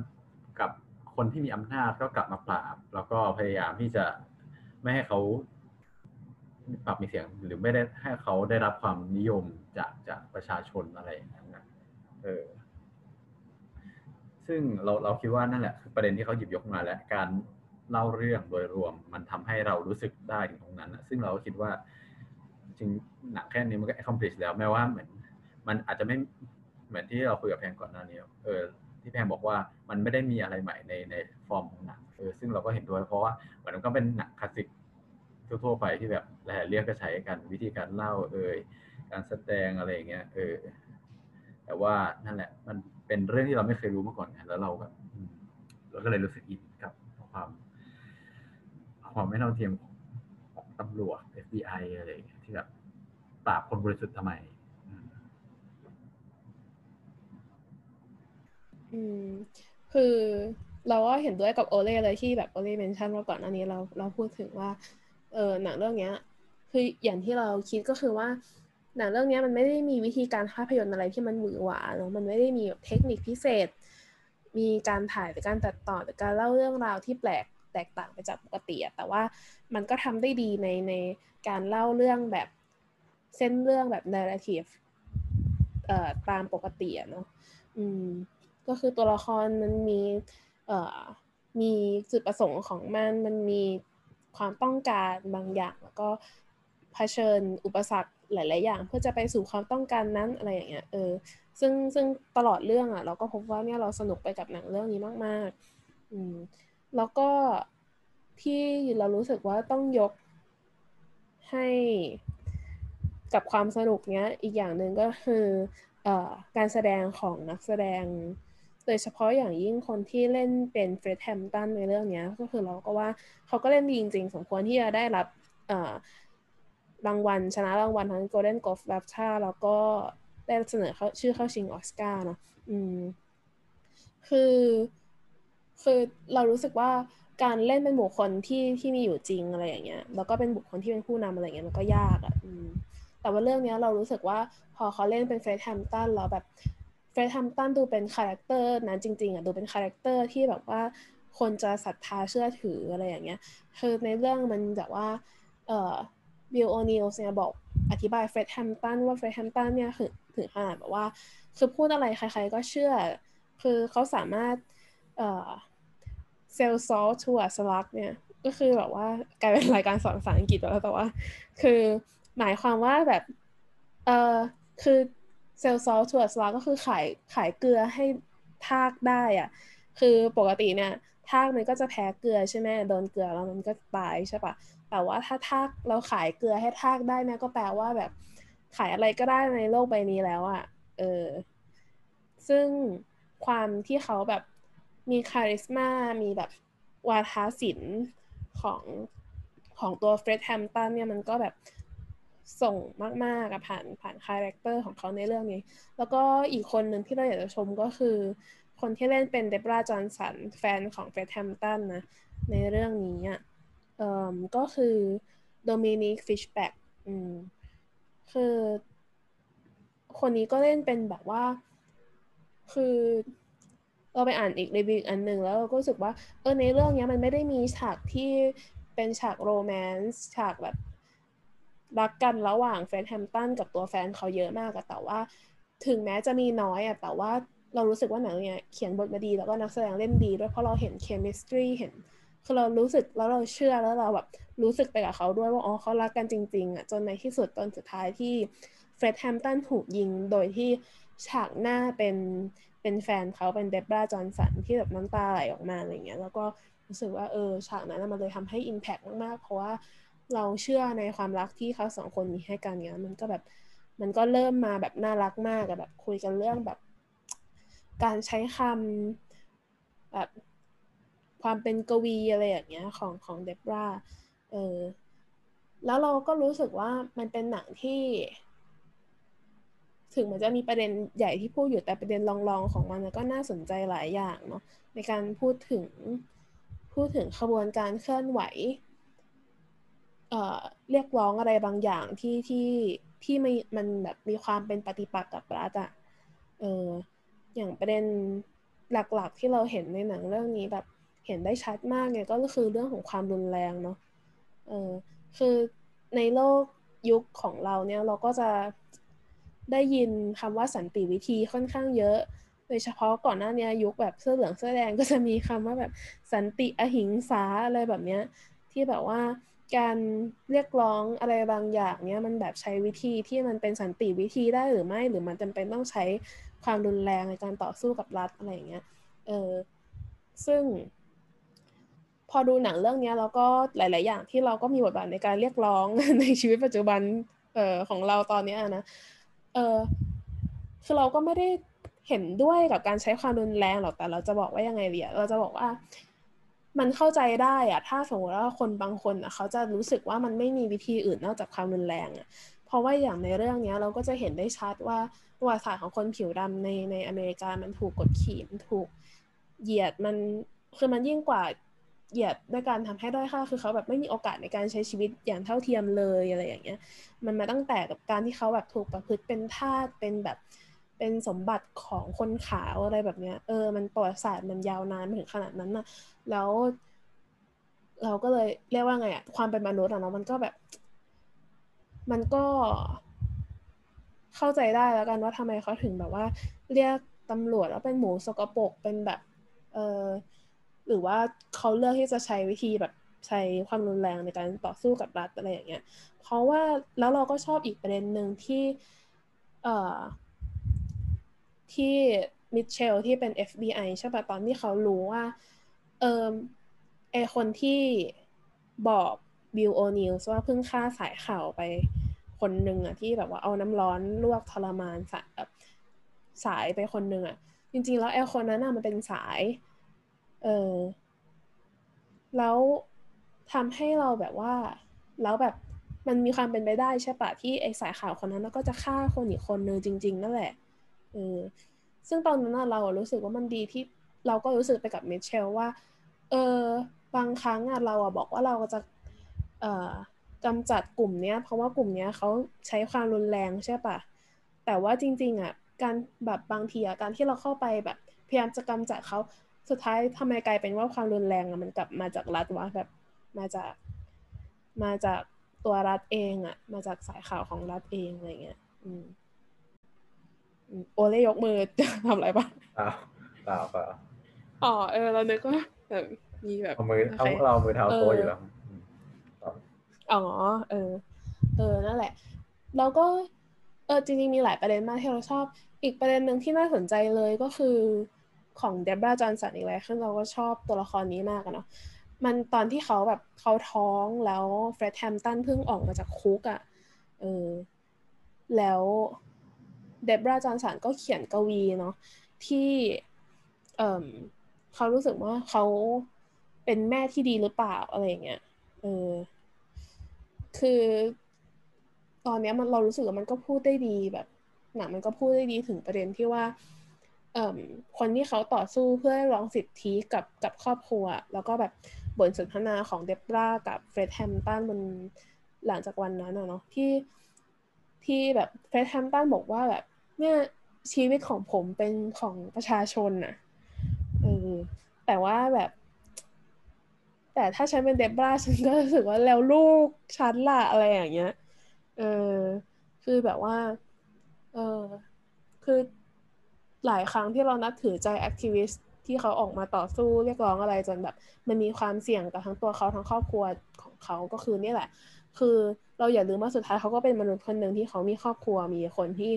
กับคนที่มีอำนาจก็กลับมาปราบ แล้วก็พยายามที่จะไม่ให้เขาปรับมีเสียงหรือไม่ได้ให้เขาได้รับความนิยมจากจากประชาชนอะไรอย่างเงี้ยเออ ซึ่งเราเราคิดว่านั่นแหละคือประเด็นที่เขาหยิบยกมาและการ เล่าเรื่องโดยรวม มันทำให้เรารู้สึกได้ถึงตรงนั้นนะซึ่งเราคิดว่า จริงหนักแค่นี้มันก็ accomplish แล้วแม้ว่าเหมือน มันอาจจะไม่เหมือนที่เราคุยกับแพงก่อนหน้านี้เออที่แพงบอกว่ามันไม่ได้มีอะไรใหม่ในในฟอร์มของหนังเออซึ่งเราก็เห็นด้วยเพราะว่าเหมือนมันก็เป็นหนังคลาสสิกทั่วๆไปที่แบบหลายเรื่องก็ใช้กันวิธีการเล่าเอยการแสดงอะไรอย่างเงี้ยเออแต่ว่านั่นแหละ มันเป็นเรื่องที่เราไม่เคยรู้มาก่อนไงแล้วเราแบบเราก็เลยรู้สึกอินกับความ ความไม่เท่าเทียมของของตำรวจ FBI อะไรอย่างเงี้ยที่แบบปราบคนบริสุทธิ์ทำไมอืมอืมคือเราก็เห็นด้วยกับโอเล่เลยที่แบบโอเล่เมนชั่นว่าก่อนอันนี้เราเราพูดถึงว่าเออหนังเรื่องเนี้ย คืออย่างที่เราคิดก็คือว่าหนังเรื่องเนี้ยมันไม่ได้มีวิธีการภาพยนตร์อะไรที่มันหวือหวาเนอะมันไม่ได้มีเทคนิคพิเศษ มีการถ่ายหรือการตัดต่อหรือการเล่าเรื่องราวที่แปลก แตกต่างไปจากปกติอะแต่ว่ามันก็ทำได้ดีในในการเล่าเรื่องแบบเส้นเรื่องแบบ narrative เอ่อตามปกติเนาะอืมก็คือตัวละครมันมีเอ่อมีจุดประสงค์ของมันมันมีความต้องการบางอย่าง แล้วก็เผชิญอุปสรรคหลาย ๆ อย่าง เพื่อจะไปสู่ความต้องการนั้นอะไรอย่างเงี้ยเออซึ่งซึ่งตลอดเรื่องอะ เราก็พบว่าเนี่ยเราสนุกไปกับหนังเรื่องนี้มาก ๆ อืม แล้วก็ที่เรารู้สึกว่าต้องยกให้กับความสนุกเนี้ย อีกอย่างหนึ่งก็คือออการแสดงของนักแสดง โดยเฉพาะอย่างยิ่งคนที่เล่นเป็นเฟรดแฮมตันในเรื่องเนี้ยก็คือเราก็ว่าเขาก็เล่นดีจริงๆ สมควรที่จะได้รับรางวัลชนะรางวัลทั้ง Golden Globe BAFTA แล้วก็ได้เสนอเขาชื่อเข้าชิงออสการ์เนาะอืมคือ คือเรารู้สึกว่าการเล่นเป็นบุคคลที่ที่มีอยู่จริงอะไรอย่างเงี้ยแล้วก็เป็นบุคคลที่เป็นผู้นำอะไรเงี้ยมันก็ยากอะ่ะแต่ว่าเรื่องเนี้ยเรารู้สึกว่าพอเขาเล่นเป็นเฟรดแฮมป์ตันแล้วแบบเฟรดแฮมป์ตันดูเป็น character นั้นจริงๆอะดูเป็น character ที่แบบว่าคนจะศรัทธาเชื่อถืออะไรอย่างเงี้ย คือในเรื่องมันแบบว่าเอ่อบิลโอนิลเนี่ยบอกอธิบายเฟรดแฮมป์ตันว่าเฟรดแฮมป์ตันเนี่ยถึงขนาดแบบว่า คือพูดอะไรใครๆก็เชื่อ คือเขาสามารถ sell salt to a slug เนี่ย ก็คือแบบว่ากลายเป็นรายการสอนภาษาอังกฤษแล้วแต่ว่า คือหมายความว่าแบบเออคือ sell salt to a slug ก็คือขายขายเกลือให้ทากได้อะคือปกติเนี่ยทากมันก็จะแพ้เกลือใช่ไหมโดนเกลือแล้วมันก็ตายใช่ปะแต่ว่าถ้าทากเราขายเกลือให้ทากได้เนี่ยก็แปลว่าแบบขายอะไรก็ได้ในโลกใบนี้แล้วอะ เออ ซึ่งความที่เขาแบบ มี charisma มีแบบวาทศิลป์ของของตัวเฟรดแฮมป์ตันเนี่ยมันก็แบบส่งมากๆอะผ่านผ่าน character ของเขาในเรื่องนี้ แล้วก็อีกคนหนึ่งที่เราอยากจะชมก็คือ คนที่เล่นเป็นเดบราจอห์นสันแฟนของเฟรดแฮมป์ตันนะ ในเรื่องนี้อะเอ่อก็คือโดมินิกฟิชแบ็กอืมคือ คนนี้ก็เล่นเป็นแบบว่า คือ เราไปอ่านอีกรีวิวอันหนึ่งแล้วเราก็รู้สึกว่าเออในเรื่องนี้มันไม่ได้มีฉากที่เป็นฉาก romance ฉากแบบรักกันระหว่างเฟรดแฮมป์ตันกับตัวแฟนเขาเยอะมากอะแต่ว่า ถึงแม้จะมีน้อยอะแต่ว่าเรารู้สึกว่าหนังเนี่ยเขียนบทมาดีแล้วก็นักแสดงเล่นดีด้วยเพราะเราเห็น chemistry เห็นคือเรารู้สึกแล้วเราเชื่อแล้วเราแบบรู้สึกไปกับเขาด้วยว่าอ๋อเขารักกันจริง ๆอะจนในที่สุดตอนสุดท้ายที่เฟรดแฮมป์ตันถูกยิงโดยที่ฉากหน้าเป็น เป็นแฟนเขาเป็นเดบราจอห์นสันที่แบบน้ำตาไหลออกมาอะไรเงี้ยแล้วก็รู้สึกว่าเออฉากนั้นมันเลยทำให้ impactมากๆ เพราะว่าเราเชื่อในความรักที่เขาสองคนมีให้กันเนี้ยมันก็แบบมันก็เริ่มมาแบบน่ารักมากแบบคุยกันเรื่องแบบ การใช้คำแบบความเป็นกวีอะไรอย่างเงี้ยของของเดบราเออแล้วเราก็รู้สึกว่ามันเป็นหนังที่ ถึงมันจะมีประเด็นใหญ่ที่พูดอยู่แต่ประเด็นรองๆของมันก็น่าสนใจหลายอย่างเนาะในการพูดถึงพูดถึงขบวนการเคลื่อนไหวเอ่อเรียกร้องอะไรบางอย่างที่ที่ที่มันมันแบบมีความเป็นปฏิปักษ์กับรัฐอะเอออย่างประเด็นหลักๆที่เราเห็นในหนังเรื่องนี้แบบเห็นได้ชัดมากเนี่ยก็คือเรื่องของความรุนแรงเนาะเออคือในโลกยุคของเราเนี่ยเราก็จะ ได้ยินคำว่าสันติวิธีค่อนข้างเยอะ โดยเฉพาะก่อนหน้านี้ยุคแบบเสื้อเหลืองเสื้อแดงก็จะมีคำว่าแบบสันติอหิงสาอะไรแบบเนี้ยที่แบบว่าการเรียกร้องอะไรบางอย่างเนี้ยมันแบบใช้วิธีที่มันเป็นสันติวิธีได้หรือไม่ หรือมันจำเป็นต้องใช้ความรุนแรงในการต่อสู้กับรัฐอะไรอย่างเงี้ยเออซึ่ง พอดูหนังเรื่องนี้แล้วก็หลาย ๆ อย่างที่เราก็มีบทบาทในการเรียกร้องในชีวิตปัจจุบันเออของเราตอนนี้นะ เออคือเราก็ไม่ได้เห็นด้วยกับการใช้ความรุนแรงหรอกแต่เราจะบอกว่ายังไงเดียเราจะบอกว่ามันเข้าใจได้อะถ้าสมมติว่าคนบางคนอะเขาจะรู้สึกว่ามันไม่มีวิธีอื่นนอกจากความรุนแรงอะเพราะว่าอย่างในเรื่องนี้เราก็จะเห็นได้ชัดว่าประวัติศาสตร์ของคนผิวดำในในอเมริกามันถูกกดขี่มันถูกเหยียดมันคือมันยิ่งกว่า เหยียดด้วยการทำให้ด้อยค่าคือเขาแบบไม่มีโอกาสในการใช้ชีวิตอย่างเท่าเทียมเลยอะไรอย่างเงี้ย มันมาตั้งแต่กับการที่เขาแบบถูกประพฤติเป็นทาสเป็นแบบเป็นสมบัติของคนขาวอะไรแบบเนี้ย เออ มันประวัติศาสตร์มันยาวนานมาถึงขนาดนั้นนะแล้ว เราก็เลยเรียกว่าไงอะความเป็นมนุษย์อะเนาะมันก็แบบ มันก็เข้าใจได้แล้วกันว่าทำไมเขาถึงแบบว่า เรียกตำรวจแล้วเป็นหมูสกปรกเป็นแบบ เออ หรือว่าเขาเลือกที่จะใช้วิธีแบบใช้ความรุนแรงในการต่อสู้กับรัฐอะไรอย่างเงี้ย เพราะว่าแล้วเราก็ชอบอีกประเด็นหนึ่งที่เอ่อที่มิเชลที่เป็น FBI ใช่ปะตอนที่เขารู้ว่าเออไอคนที่บอกบิลโอนิลส์ว่าเพิ่งฆ่าสายข่าวไปคนหนึ่งอะที่แบบว่าเอาน้ำร้อนลวกทรมานสายแบบสายไปคนหนึ่งอะจริงๆแล้วไอคนนั้นอะมันเป็นสาย เออแล้วทำให้เราแบบว่า แล้วแบบมันมีความเป็นไปได้ใช่ปะที่ไอสายข่าวคนนั้นก็จะฆ่าคนอีกคนนึงจริง ๆ นั่นแหละเออซึ่งตอนนั้นเรารู้สึกว่ามันดีที่เราก็รู้สึกไปกับเมเชลว่า เออบางครั้งอะเราอะบอกว่าเราจะเอ่อกำจัดกลุ่มเนี้ย เพราะว่ากลุ่มเนี้ยเขาใช้ความรุนแรงใช่ปะแต่ว่าจริง ๆอะการแบบบางทีอะการที่เราเข้าไปแบบพยายามจะกำจัดเขา สุดท้ายทำไมกลายเป็นว่าความรุนแรงอะมันกลับมาจากรัฐวะแบบมาจากมาจากตัวรัฐเองอะมาจากสายข่าวของรัฐเองอะไรเงี้ยอืมโอเล่ยกมือจะทำอะไรปะเปล่าเปล่าเปล่าอ๋อเออเรานึกว่าแบบมีแบบเอามือเอาเรามือเท้าโตอยู่แล้วอ๋อเออ เออนั่นแหละ แล้วก็เออจริงๆมีหลายประเด็นมากที่เราชอบ อีกประเด็นหนึ่งที่น่าสนใจเลยก็คือ ของเดบราจอห์นสันอีกแล้วคือเราก็ชอบตัวละครนี้มากเนาะมันตอนที่เขาแบบเขาท้องแล้วเฟร็ดแฮมตันเพิ่งออกมาจากคุกอะ่ะเออแล้วเดบราจอห์นสันก็เขียนกวีเนาะที่เออเขารู้สึกว่าเขาเป็นแม่ที่ดีหรือเปล่าอะไรเงี้ยเออคือตอนนี้มันเรารู้สึกว่ามันก็พูดได้ดีแบบหนังมันก็พูดได้ดีถึงประเด็นที่ว่า คนที่เขาต่อสู้เพื่อร้องสิทธิกับกับครอบครัว แล้วก็แบบบทสนทนาของเดบรากับเฟรดแฮมตันมันหลังจากวันนั้นเนาะที่ที่แบบเฟรดแฮมป์ตันบอกว่าแบบเนี่ยชีวิตของผมเป็นของประชาชนน่ะเออแต่ว่าแบบ แต่ถ้าฉันเป็นเดบราฉันก็รู้สึกว่าแล้วลูกฉันล่ะอะไรอย่างเงี้ยเออคือแบบว่า เออคือ หลายครั้งที่เรานับถือใจ activist ที่เขาออกมาต่อสู้เรียกร้องอะไรจนแบบ มันมีความเสี่ยงกับทั้งตัวเขาทั้งครอบครัวของเขาก็คือนี่แหละ คือเราอย่าลืมว่าสุดท้ายเขาก็เป็นมนุษย์คนหนึ่งที่เขามีครอบครัวมีคนที่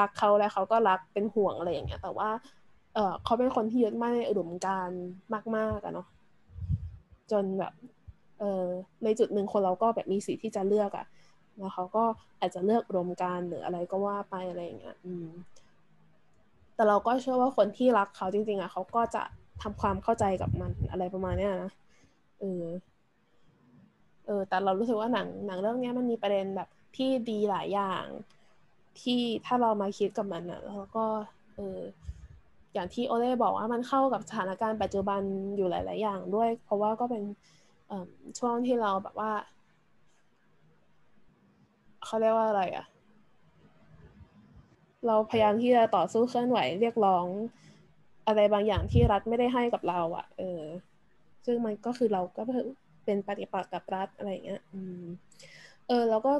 รักเขาและเขาก็รักเป็นห่วงอะไรอย่างเงี้ย แต่ว่า เออเขาเป็นคนที่ยึดมั่นในอุดมการมากๆอะเนาะจนแบบ เออในจุดหนึ่งคนเราก็แบบมีสิทธิ์ที่จะเลือกอะแล้วเขาก็อาจจะเลือกอุดมการหรืออะไรก็ว่าไปอะไรอย่างเงี้ย อืม แต่เราก็เชื่อว่าคนที่รักเขาจริง ๆอะเขาก็จะทำความเข้าใจกับมันอะไรประมาณเนี้ยนะเออเออแต่เรารู้สึกว่าหนังหนังเรื่องนี้มันมีประเด็นแบบที่ดีหลายอย่าง ที่ถ้าเรามาคิดกับมันอะแล้วก็เอออย่างที่โอเล่บอกว่ามันเข้ากับสถานการณ์ปัจจุบันอยู่หลาย ๆ อย่างด้วย เพราะว่าก็เป็นช่วงที่เราแบบว่าเขาเรียกว่าอะไรอะ เราพยายามที่จะต่อสู้เคลื่อนไหวเรียกร้อง อะไรบางอย่างที่รัฐไม่ได้ให้กับเราอะ่ะ เออ ซึ่งมันก็คือเราก็เป็นปฏิปักษ์กับรัฐอะไรเงี้ย อืม เออ แล้วก็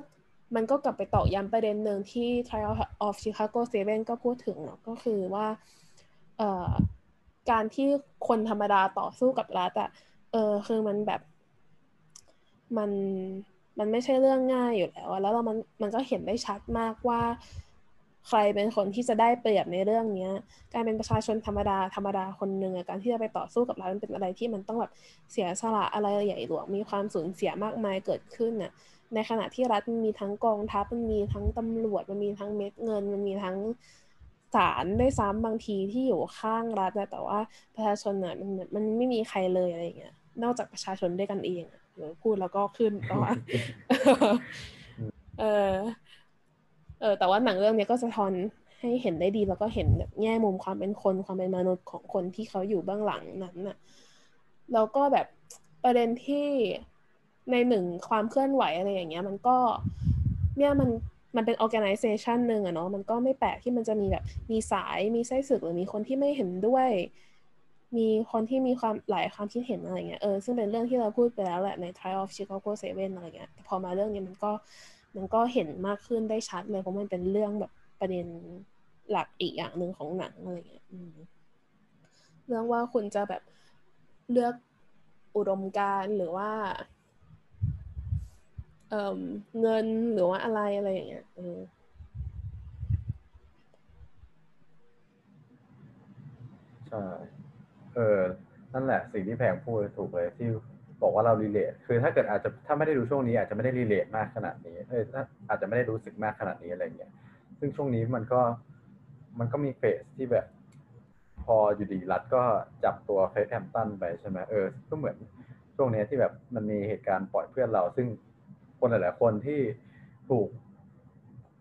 มันก็กลับไปต่อย้ำประเด็นหนึ่งที่ Trial of Chicago 7 ก็พูดถึงเนาะก็คือว่า เอ่อ การที่คนธรรมดาต่อสู้กับรัฐอะเออ คือมันแบบ มันมันไม่ใช่เรื่องง่ายอยู่แล้ว แล้วเรามันมันก็เห็นได้ชัดมากว่า ใครเป็นคนที่จะได้เปรียบในเรื่องเนี้ย การเป็นประชาชนธรรมดาธรรมดาคนหนึ่งการที่จะไปต่อสู้กับรัฐมันเป็นอะไรที่มันต้องแบบเสียสละอะไรใหญ่หลวงมีความสูญเสียมากมายเกิดขึ้นน่ะในขณะที่รัฐมันมีทั้งกองทัพมันมีทั้งตำรวจมันมีทั้งเม็ดเงิน มันมีทั้งศาลได้ซ้ำบางทีที่อยู่ข้างรัฐแต่ว่าประชาชนน่ะมันมันไม่มีใครเลยอะไรเงี้ยนอกจากประชาชนด้วยกันเองหรือพูดแล้วก็ขึ้นแต่ว่าเออ เออแต่ว่าหนังเรื่องนี้ก็สะท้อนให้เห็นได้ดีแล้วก็เห็นแบบแง่มุมความเป็นคนความเป็นมนุษย์ของคนที่เขาอยู่เบื้องหลังนั้นน่ะแล้วก็แบบประเด็นที่ในหนึ่งความเคลื่อนไหวอะไรอย่างเงี้ย มันก็เนี่ยมันมันเป็น organization หนึ่งอะเนาะมันก็ไม่แปลกที่มันจะมีแบบมีสายมีไส้ศึกหรือมีคนที่ไม่เห็นด้วย มีคนที่มีความหลายความคิดเห็นอะไรเงี้ยเออซึ่งเป็นเรื่องที่เราพูดไปแล้วแหละใน Trial of Chicago Seven อะไรเงี้ยแต่พอมาเรื่องนี้มันก็ มันก็เห็นมากขึ้นได้ชัดเลยเพราะมันเป็นเรื่องแบบประเด็นหลักอีกอย่างหนึ่งของหนังอะไรเงี้ยเรื่องว่าคุณจะแบบเลือกอุดมการหรือว่าเอ่อเงินหรือว่าอะไรอะไรอย่างเงี้ยเออใช่เออนั่นแหละสิ่งที่แพงพูดถูกเลยที่ บอกว่าเรา relate คือถ้าเกิดอาจจะถ้าไม่ได้ดูช่วงนี้ อาจจะไม่ได้ relate มากขนาดนี้เอออาจจะไม่ได้รู้สึกมากขนาดนี้อะไรเงี้ยซึ่งช่วงนี้มันก็มันก็มี phase ที่แบบ พออยู่ดีๆรัฐก็จับตัวเฟรดแฮมป์ตันไปใช่ไหมเออก็เหมือนช่วงนี้ที่แบบมันมีเหตุการณ์ปล่อยเพื่อนเรา ซึ่งคนหลายๆคนที่ถูก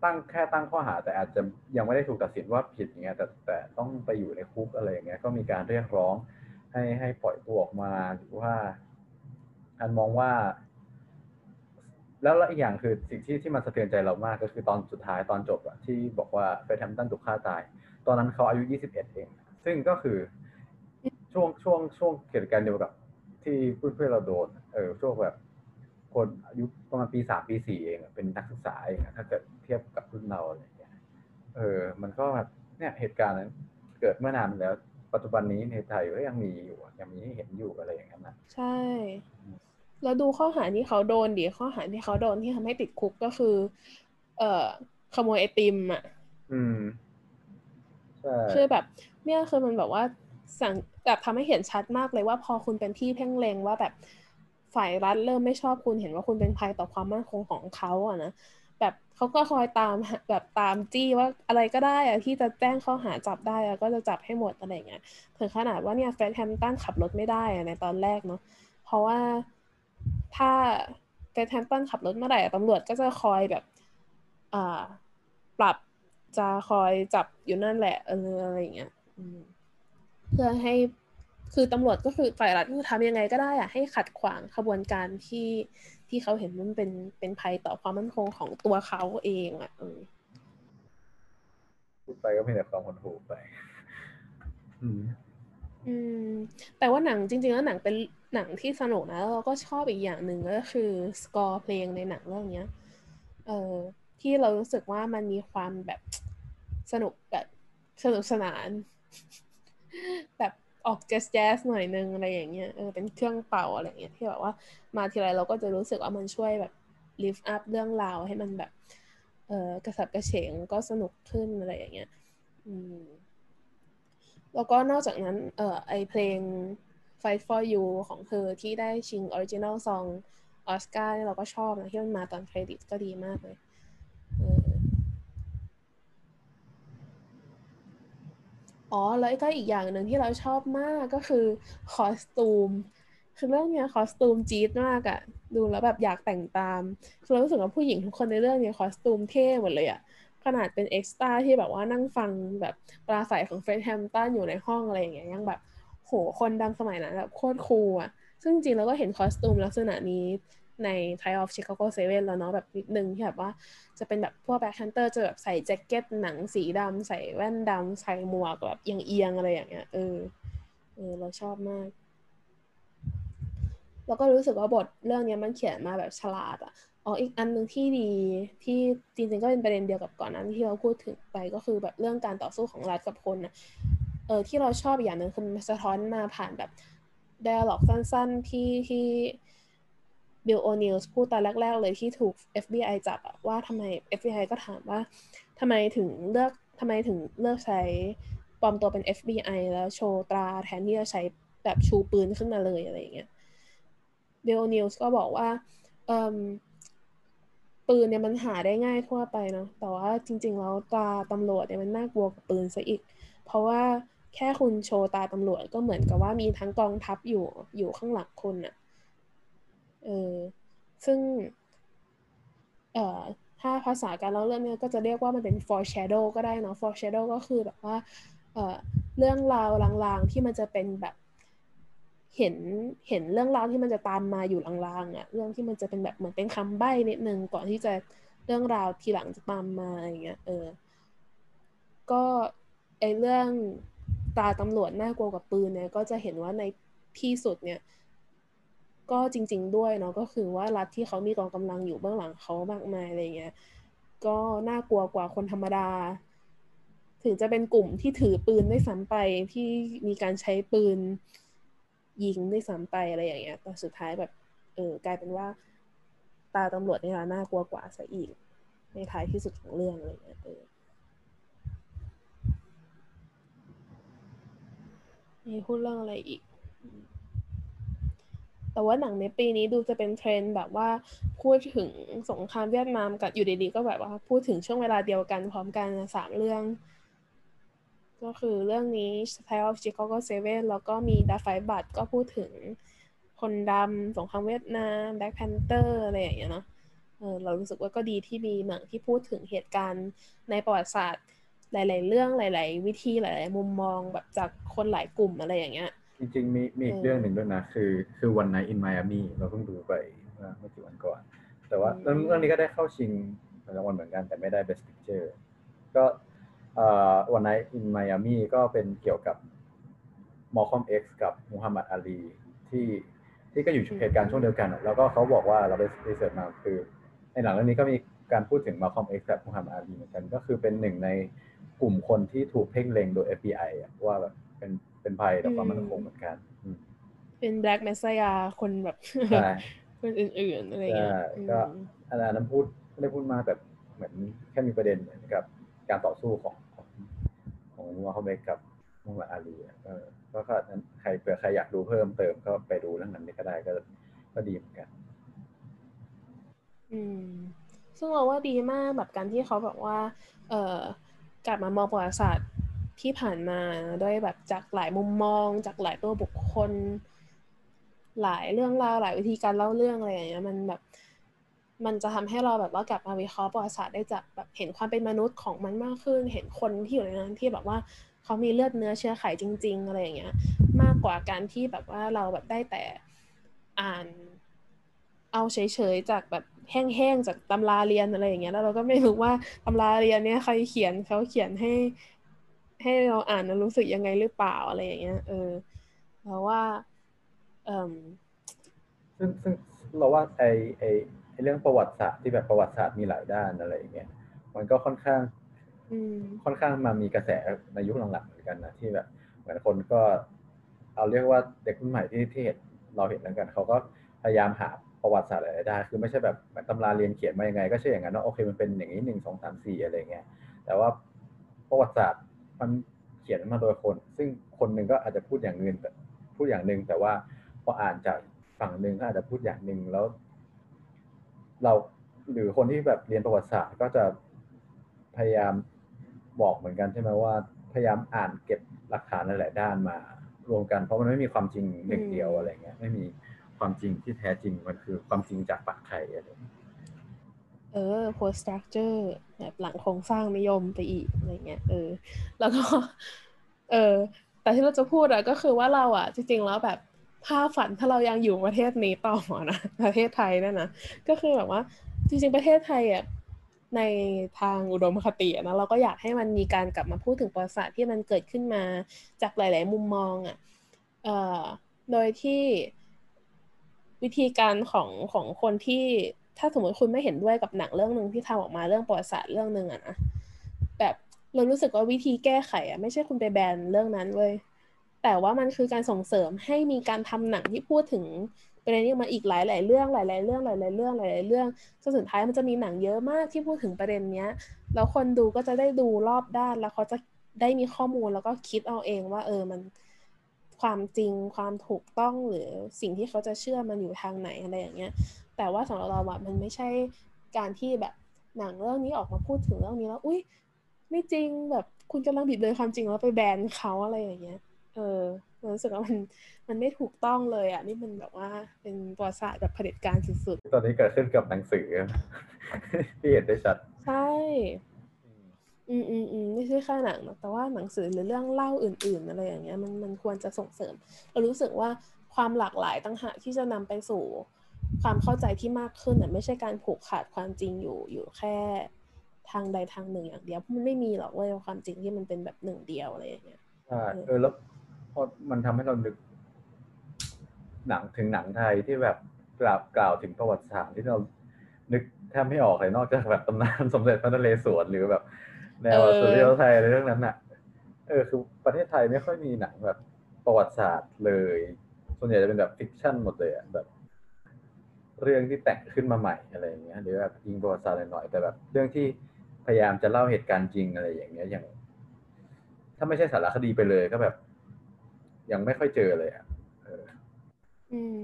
ตั้งแค่ตั้งข้อหา แต่อาจจะยังไม่ได้ถูกตัดสินว่าผิดอย่างเงี้ยแต่แต่ต้องไปอยู่ในคุกอะไรอย่างเงี้ยก็มีการเรียกร้องให้ให้ปล่อยตัวออกมาหรือว่า อันมองว่า แล้วอีกอย่างคือสิ่งที่ที่มันสะเทือนใจเรามากก็คือตอนสุดท้ายตอนจบอะที่บอกว่าเฟรแฮมตันถูกฆ่าตาย ตอนนั้นเขาอายุ 21 เอง ซึ่งก็คือช่วงช่วงช่วงเหตุการณ์เดียวกับ ที่เพื่อนๆเราโดน เออช่วงแบบ คนอายุประมาณปีสามปีสี่เองเป็นนักศึกษาเองถ้าเกิดเทียบกับรุ่นเราอะไรอย่างเงี้ยเออ มันก็แบบเนี่ยเหตุการณ์นั้นเกิดเมื่อนานแล้วปัจจุบันนี้ในไทยก็ยังมีอยู่ยังมีให้เห็นอยู่อะไรอย่างนั้นนะใช่ แล้วดูข้อหาที่เขาโดนดิข้อหาที่เขาโดนที่ทำให้ติดคุกก็คือ เอ่อขโมยไอติมอะ อืมใช่คือแบบ เนี่ยคือมันแบบว่าสั่งแบบทำให้เห็นชัดมากเลยว่าพอคุณเป็นที่เพ่งเลงว่าแบบฝ่ายรัฐเริ่มไม่ชอบคุณเห็นว่าคุณเป็นภัยต่อความมั่นคงของเขาอะนะแบบเขาก็คอยตามแบบตามจี้ว่าอะไรก็ได้อะที่จะแจ้งข้อหาจับได้อะก็จะจับให้หมดอะไรเงี้ยถึงขนาดว่าเนี่ยเฟรดแฮมตันขับรถไม่ได้อะในตอนแรกเนาะเพราะว่า ถ้าเฟรดแฮมตันขับรถเมื่อไหร่ตำรวจก็จะคอยแบบอ่าปรับจะคอยจับอยู่นั่นแหละเอออะไรเงี้ยเพื่อให้คือตำรวจก็คือฝ่ายรัฐก็ทำยังไงก็ได้อะให้ขัดขวางขบวนการที่ที่เขาเห็นมันเป็นเป็นภัยต่อความมั่นคงของตัวเขาเองอะเออพูดไปก็เพียงแต่ความคนถูกไปอืมอืม แต่ว่าหนังจริง ๆ แล้วหนังเป็น หนังที่สนุกนะแล้วเราก็ชอบอีกอย่างหนึ่งก็คือสกอร์เพลงในหนังเรื่องนี้เออที่เรารู้สึกว่ามันมีความแบบสนุกแบบสนุกสนาน แบบออกแจ๊สแจ๊สหน่อยนึงอะไรอย่างเงี้ยเออเป็นเครื่องเป่าอะไรเงี้ยที่แบบว่ามาทีไรเราก็จะรู้สึกว่ามันช่วยแบบ lift up เรื่องราวให้มันแบบ เออกระฉับกระเฉงก็สนุกขึ้นอะไรอย่างเงี้ย อืมแล้วก็นอกจากนั้น เออไอ้เพลง Fight for You ของเธอที่ได้ชิง Original Song ออสการ์เราก็ชอบนะที่มันมาตอนเครดิตก็ดีมากเลยอ๋อแล้วก็อีกอย่างหนึ่งที่เราชอบมากก็คือ costume คือเรื่องเนี้ย costume จี๊ดมากอะดูแล้วแบบอยากแต่งตามคือเรารู้สึกว่าผู้หญิงทุกคนในเรื่องเนี้ย costume เท่หมดเลยอะขนาดเป็น extra ที่แบบว่านั่งฟังแบบปราศรัยของเฟรดแฮมป์ตันอยู่ในห้องอะไรอย่างเงี้ยยังแบบ โหคนดำสมัยนั้นแบบโคตร cool อะซึ่งจริงเราก็เห็น costume ลักษณะนี้ใน Trial of Chicago 7 แล้วเนาะแบบนิดนึงที่แบบว่าจะเป็นแบบพวกแบ็คฮันเตอร์จะแบบใส่แจ็คเก็ตหนังสีดำใส่แว่นดำใส่หมวกแบบเอียงๆอะไรอย่างเงี้ยเออเออเราชอบมากแล้วก็รู้สึกว่าบทเรื่องนี้มันเขียนมาแบบฉลาดอะอ๋ออีกอันหนึ่งที่ดีที่จริงๆก็เป็นประเด็นเดียวกับก่อนนั้นที่เราพูดถึงไปก็คือแบบเรื่องการต่อสู้ของรัฐกับคนนะ เออที่เราชอบอย่างหนึ่งคือมันสะท้อนมาผ่านแบบ d ด a l ล็อกสั้นๆที่ที่บิลโอนิลส์พูดตอนแรก ๆ เลยที่ถูก FBI จับอะว่าทำไม FBI ก็ถามว่าทำไมถึงเลือกทำไมถึงเลือกใช้ปลอมตัวเป็น FBI แล้วโชว์ตราแทนที่จะใช้แบบชูปืนขึ้นมาเลยอะไรอย่างเงี้ยบิลโอนิลส์ก็บอกว่าปืนเนี่ยมันหาได้ง่ายทั่วไปเนาะแต่ว่าจริง ๆ แล้วตราตำรวจเนี่ยมันน่ากลัวกว่าปืนซะอีก เพราะว่า แค่คุณโชว์ตราตำรวจก็เหมือนกับว่ามีทั้งกองทัพอยู่อยู่ข้างหลังคุณอะเออ ซึ่ง เอ่อ ถ้าภาษาการเล่าเรื่องเนี่ยก็จะเรียกว่ามันเป็น foreshadow ก็ได้เนาะ foreshadow ก็คือแบบว่า เอ่อ เรื่องราวลางๆที่มันจะเป็นแบบเห็นเห็นเรื่องราวที่มันจะตามมาอยู่ลางๆอะ่ะ เรื่องที่มันจะเป็นแบบเหมือนเป็นคำใบ้นิดนึงก่อนที่จะเรื่องราวทีหลังจะตามมาอะไรเงี้ยเออ ก็ไอเรื่อง ตาตำรวจน่ากลัวกับปืนเนี่ยก็จะเห็นว่าในที่สุดเนี่ย ก็จริง ๆ ด้วยเนาะก็คือว่ารัฐที่เขามีกองกำลังอยู่เบื้องหลังเขามากมายอะไรเงี้ยก็น่ากลัวกว่าคนธรรมดา ถึงจะเป็นกลุ่มที่ถือปืนได้ซ้ำไปที่มีการใช้ปืนยิงได้วยซ้ำไปอะไรอย่างเงี้ยแต่สุดท้ายแบบ เออกลายเป็นว่า ตาตำรวจเนี่ยน่ากลัวกว่าซะอีก ในท้ายที่สุดของเรื่องอะไรเงี้ยเออ มีพูดเรื่องอะไรอีก แต่ว่าหนังในปีนี้ดูจะเป็นเทรนด์แบบว่าพูดถึงสงครามเวียดนามกับอยู่ดีๆก็แบบว่าพูดถึงช่วงเวลาเดียวกันพร้อมกันสามเรื่อง ก็คือเรื่องนี้ Style of Chicago Seven แล้วก็มี The Five Blood ก็พูดถึงคนดำสงครามเวียดนาม Black Panther อะไรอย่างเงี้ยเนาะเออเรารู้สึกว่าก็ดีที่มีหนังที่พูดถึงเหตุการณ์ในประวัติศาสตร์ หลาย ๆ เรื่องหลาย ๆ วิธีหลาย ๆ มุมมองแบบจากคนหลายกลุ่มอะไรอย่างเงี้ย จริง ๆ มีมีอีกเรื่องหนึ่งด้วยนะ คือคือวันไน in Miami เราเพิ่งดูไปเมื่อไม่กี่วันก่อน แต่ว่าเรื่องนี้ก็ได้เข้าชิงรางวัลเหมือนกันแต่ไม่ได้ Best Picture ก็วันไนอินไมอามีก็เป็นเกี่ยวกับมอลคอมเอ็กซ์กับมูฮัมหมัดอาลีที่ที่ก็อยู่เหตุการณ์ช่วงเดียวกัน แล้วก็เขาบอกว่าเราไปรีเสิร์ชมาคือในหนังเรื่องนี้ก็มีการพูดถึงมาคอมเอ็กซ์กับมูฮัมหมัดอาลีเหมือนกัน ก็คือเป็นหนึ่งในก ลุ่มคนที่ถูกเพ่งเล็งโดย FBI ว่าแบบเป็นเป็นภัยต่อความมั่นคงเหมือนกันเป็นแบล็กเมสซายาคนแบบคนอื่นๆอะไรเงี้ยก็อันนั้นพูดไม่ได้พูดมาแต่เหมือนแค่มีประเด็นเหมือนกับการต่อสู้ของของมูฮัมหมัดกับมูฮัมหมัดอาลีเออก็ก็นั้นใครเผื่อใครอยากดูเพิ่มเติมก็ไปดูเรื่องนั้นก็ได้ก็ก็ดีเหมือนกัน อืม ซึ่งเราว่าดีมากแบบการที่เขาบอกว่า เอ่อ กลับมามองประวัติศาสตร์ที่ผ่านมาด้วยแบบจากหลายมุมมอง จากหลายตัวบุคคล หลายเรื่องราวหลายวิธีการเล่าเรื่องอะไรอย่างเงี้ยมันแบบมันจะทำให้เราแบบว่ากลับมาวิเคราะห์ประวัติศาสตร์ได้จากแบบเห็นความเป็นมนุษย์ของมันมากขึ้น เห็นคนที่อยู่ในนั้นที่แบบว่าเขามีเลือดเนื้อเชื้อไขจริง ๆ อะไรอย่างเงี้ย มากกว่าการที่แบบว่าเราแบบได้แต่อ่าน เอาเฉยๆจากแบบ แห้งๆจากตำราเรียนอะไรอย่างเงี้ยแล้วเราก็ไม่รู้ว่าตำราเรียนเนี้ยใครเขียนเขาเขียนให้ ให้เราอ่านแล้วรู้สึกยังไงหรือเปล่าอะไรอย่างเงี้ยเออเพราะว่าเออซึ่งซึ่งเราว่าไอไอเรื่องประวัติศาสตร์ที่แบบประวัติศาสตร์มีหลายด้านอะไรอย่างเงี้ยมันก็ค่อนข้างค่อนข้างมามีกระแสในยุคหลังๆเหมือนกันนะที่แบบเหมือนคนก็ เอาเรียกว่าเด็กรุ่นใหม่ที่ที่เราเห็นแล้วกันเขาก็พยายามหา ประวัติศาสตร์อะไรได้ คือไม่ใช่แบบตำราเรียนเขียนมายังไง ก็ใช่อย่างนั้นว่าโอเคมันเป็นอย่างนี้หนึ่งสองสามสี่อะไรเงี้ยแต่ว่าประวัติศาสตร์มันเขียนมาโดยคน ซึ่งคนหนึ่งก็อาจจะพูดอย่างนึงพูดอย่างหนึ่งแต่ว่าพออ่านจากฝั่งหนึ่งก็อาจจะพูดอย่างหนึ่งแล้ว เราหรือคนที่แบบเรียนประวัติศาสตร์ก็จะพยายามบอกเหมือนกันใช่ไหมว่า พยายามอ่านเก็บหลักฐานหลาย ๆ ด้านมารวมกันเพราะมันไม่มีความจริงหนึ่งเดียวอะไรเงี้ยไม่มี ความจริงที่แท้จริงมันคือความจริงจากปากใครอะไรเออ post structure แบบหลังโครงสร้างนิยมไปอีกอะไรเงี้ยเออ แล้วก็ เออ แต่ที่เราจะพูดอะก็คือว่าเราอะจริงๆแล้วแบบภาพฝันถ้าเรายังอยู่ประเทศนี้ต่อนะประเทศไทยนั่นนะก็คือแบบว่า จริงๆประเทศไทยอะในทางอุดมคตินะเราก็อยากให้มันมีการกลับมาพูดถึงประวัติศาสตร์ที่มันเกิดขึ้นมาจากหลาย ๆ มุมมองอะเอ่อโดยที่ วิธีการของของคนที่ถ้าสมมติคุณไม่เห็นด้วยกับหนังเรื่องหนึ่งที่ทำออกมาเรื่องประวัติศาสตร์เรื่องหนึ่งอะนะแบบเรารู้สึกว่าวิธีแก้ไขอะไม่ใช่คุณไปแบนเรื่องนั้นเว้ยแต่ว่ามันคือการส่งเสริมให้มีการทำหนังที่พูดถึงประเด็นนี้มาอีกหลายๆเรื่องหลายๆเรื่องหลายๆเรื่องหลายๆเรื่องจนสุดท้ายมันจะมีหนังเยอะมากที่พูดถึงประเด็นเนี้ยแล้วคนดูก็จะได้ดูรอบด้านแล้วเขาจะได้มีข้อมูลแล้วก็คิดเอาเองว่า เออมัน ความจริงความถูกต้องหรือสิ่งที่เขาจะเชื่อมันอยู่ทางไหนอะไรอย่างเงี้ย แต่ว่าสำหรับเราอะมันไม่ใช่การที่แบบหนังเรื่องนี้ออกมาพูดถึงเรื่องนี้แล้ว อุ้ยไม่จริงแบบคุณกำลังบิดเบือนความจริงแล้วไปแบนเขาอะไรอย่างเงี้ย เออรู้สึกว่ามันมันไม่ถูกต้องเลยอะ นี่มันแบบว่าเป็นประวัติศาสตร์แบบเผด็จการสุดๆ ตอนนี้เกิดขึ้นกับหนังสือที่เห็นได้ชัดๆใช่ อืมอืมอืมไม่ใช่แค่หนังนะแต่ว่าหนังสือหรือเรื่องเล่าอื่น ๆ อะไรอย่างเงี้ยมันมันควรจะส่งเสริมเรารู้สึกว่าความหลากหลายตั้งหากที่จะนำไปสู่ ความเข้าใจที่มากขึ้นอะไม่ใช่การผูกขาดความจริงอยู่อยู่แค่ทางใดทางหนึ่งอย่างเดียวเพราะมันไม่มีหรอกเว้ยความจริงที่มันเป็นแบบหนึ่งเดียวอะไรอย่างเงี้ยใช่เออแล้วพอมันทำให้เรานึก หนังถึงหนังไทยที่แบบกล่าวกล่าวถึงประวัติศาสตร์ที่เรานึกแทบไม่ออกเลยนอกจากแบบตำนานสมเด็จพระนเรศวรหรือแบบ แนวเออสุริโยไทยอะไรเรื่องนั้นอะ เออคือประเทศไทยไม่ค่อยมีหนังแบบประวัติศาสตร์เลย ส่วนใหญ่จะเป็นแบบ fiction หมดเลยอะแบบ เรื่องที่แต่งขึ้นมาใหม่อะไรอย่างเงี้ยหรือแบบยิงประวัติศาสตร์หน่อยๆแต่แบบ เรื่องที่พยายามจะเล่าเหตุการณ์จริงอะไรอย่างเงี้ยอย่าง ถ้าไม่ใช่สารคดีไปเลยก็แบบ ยังไม่ค่อยเจอเลยอะเอออืม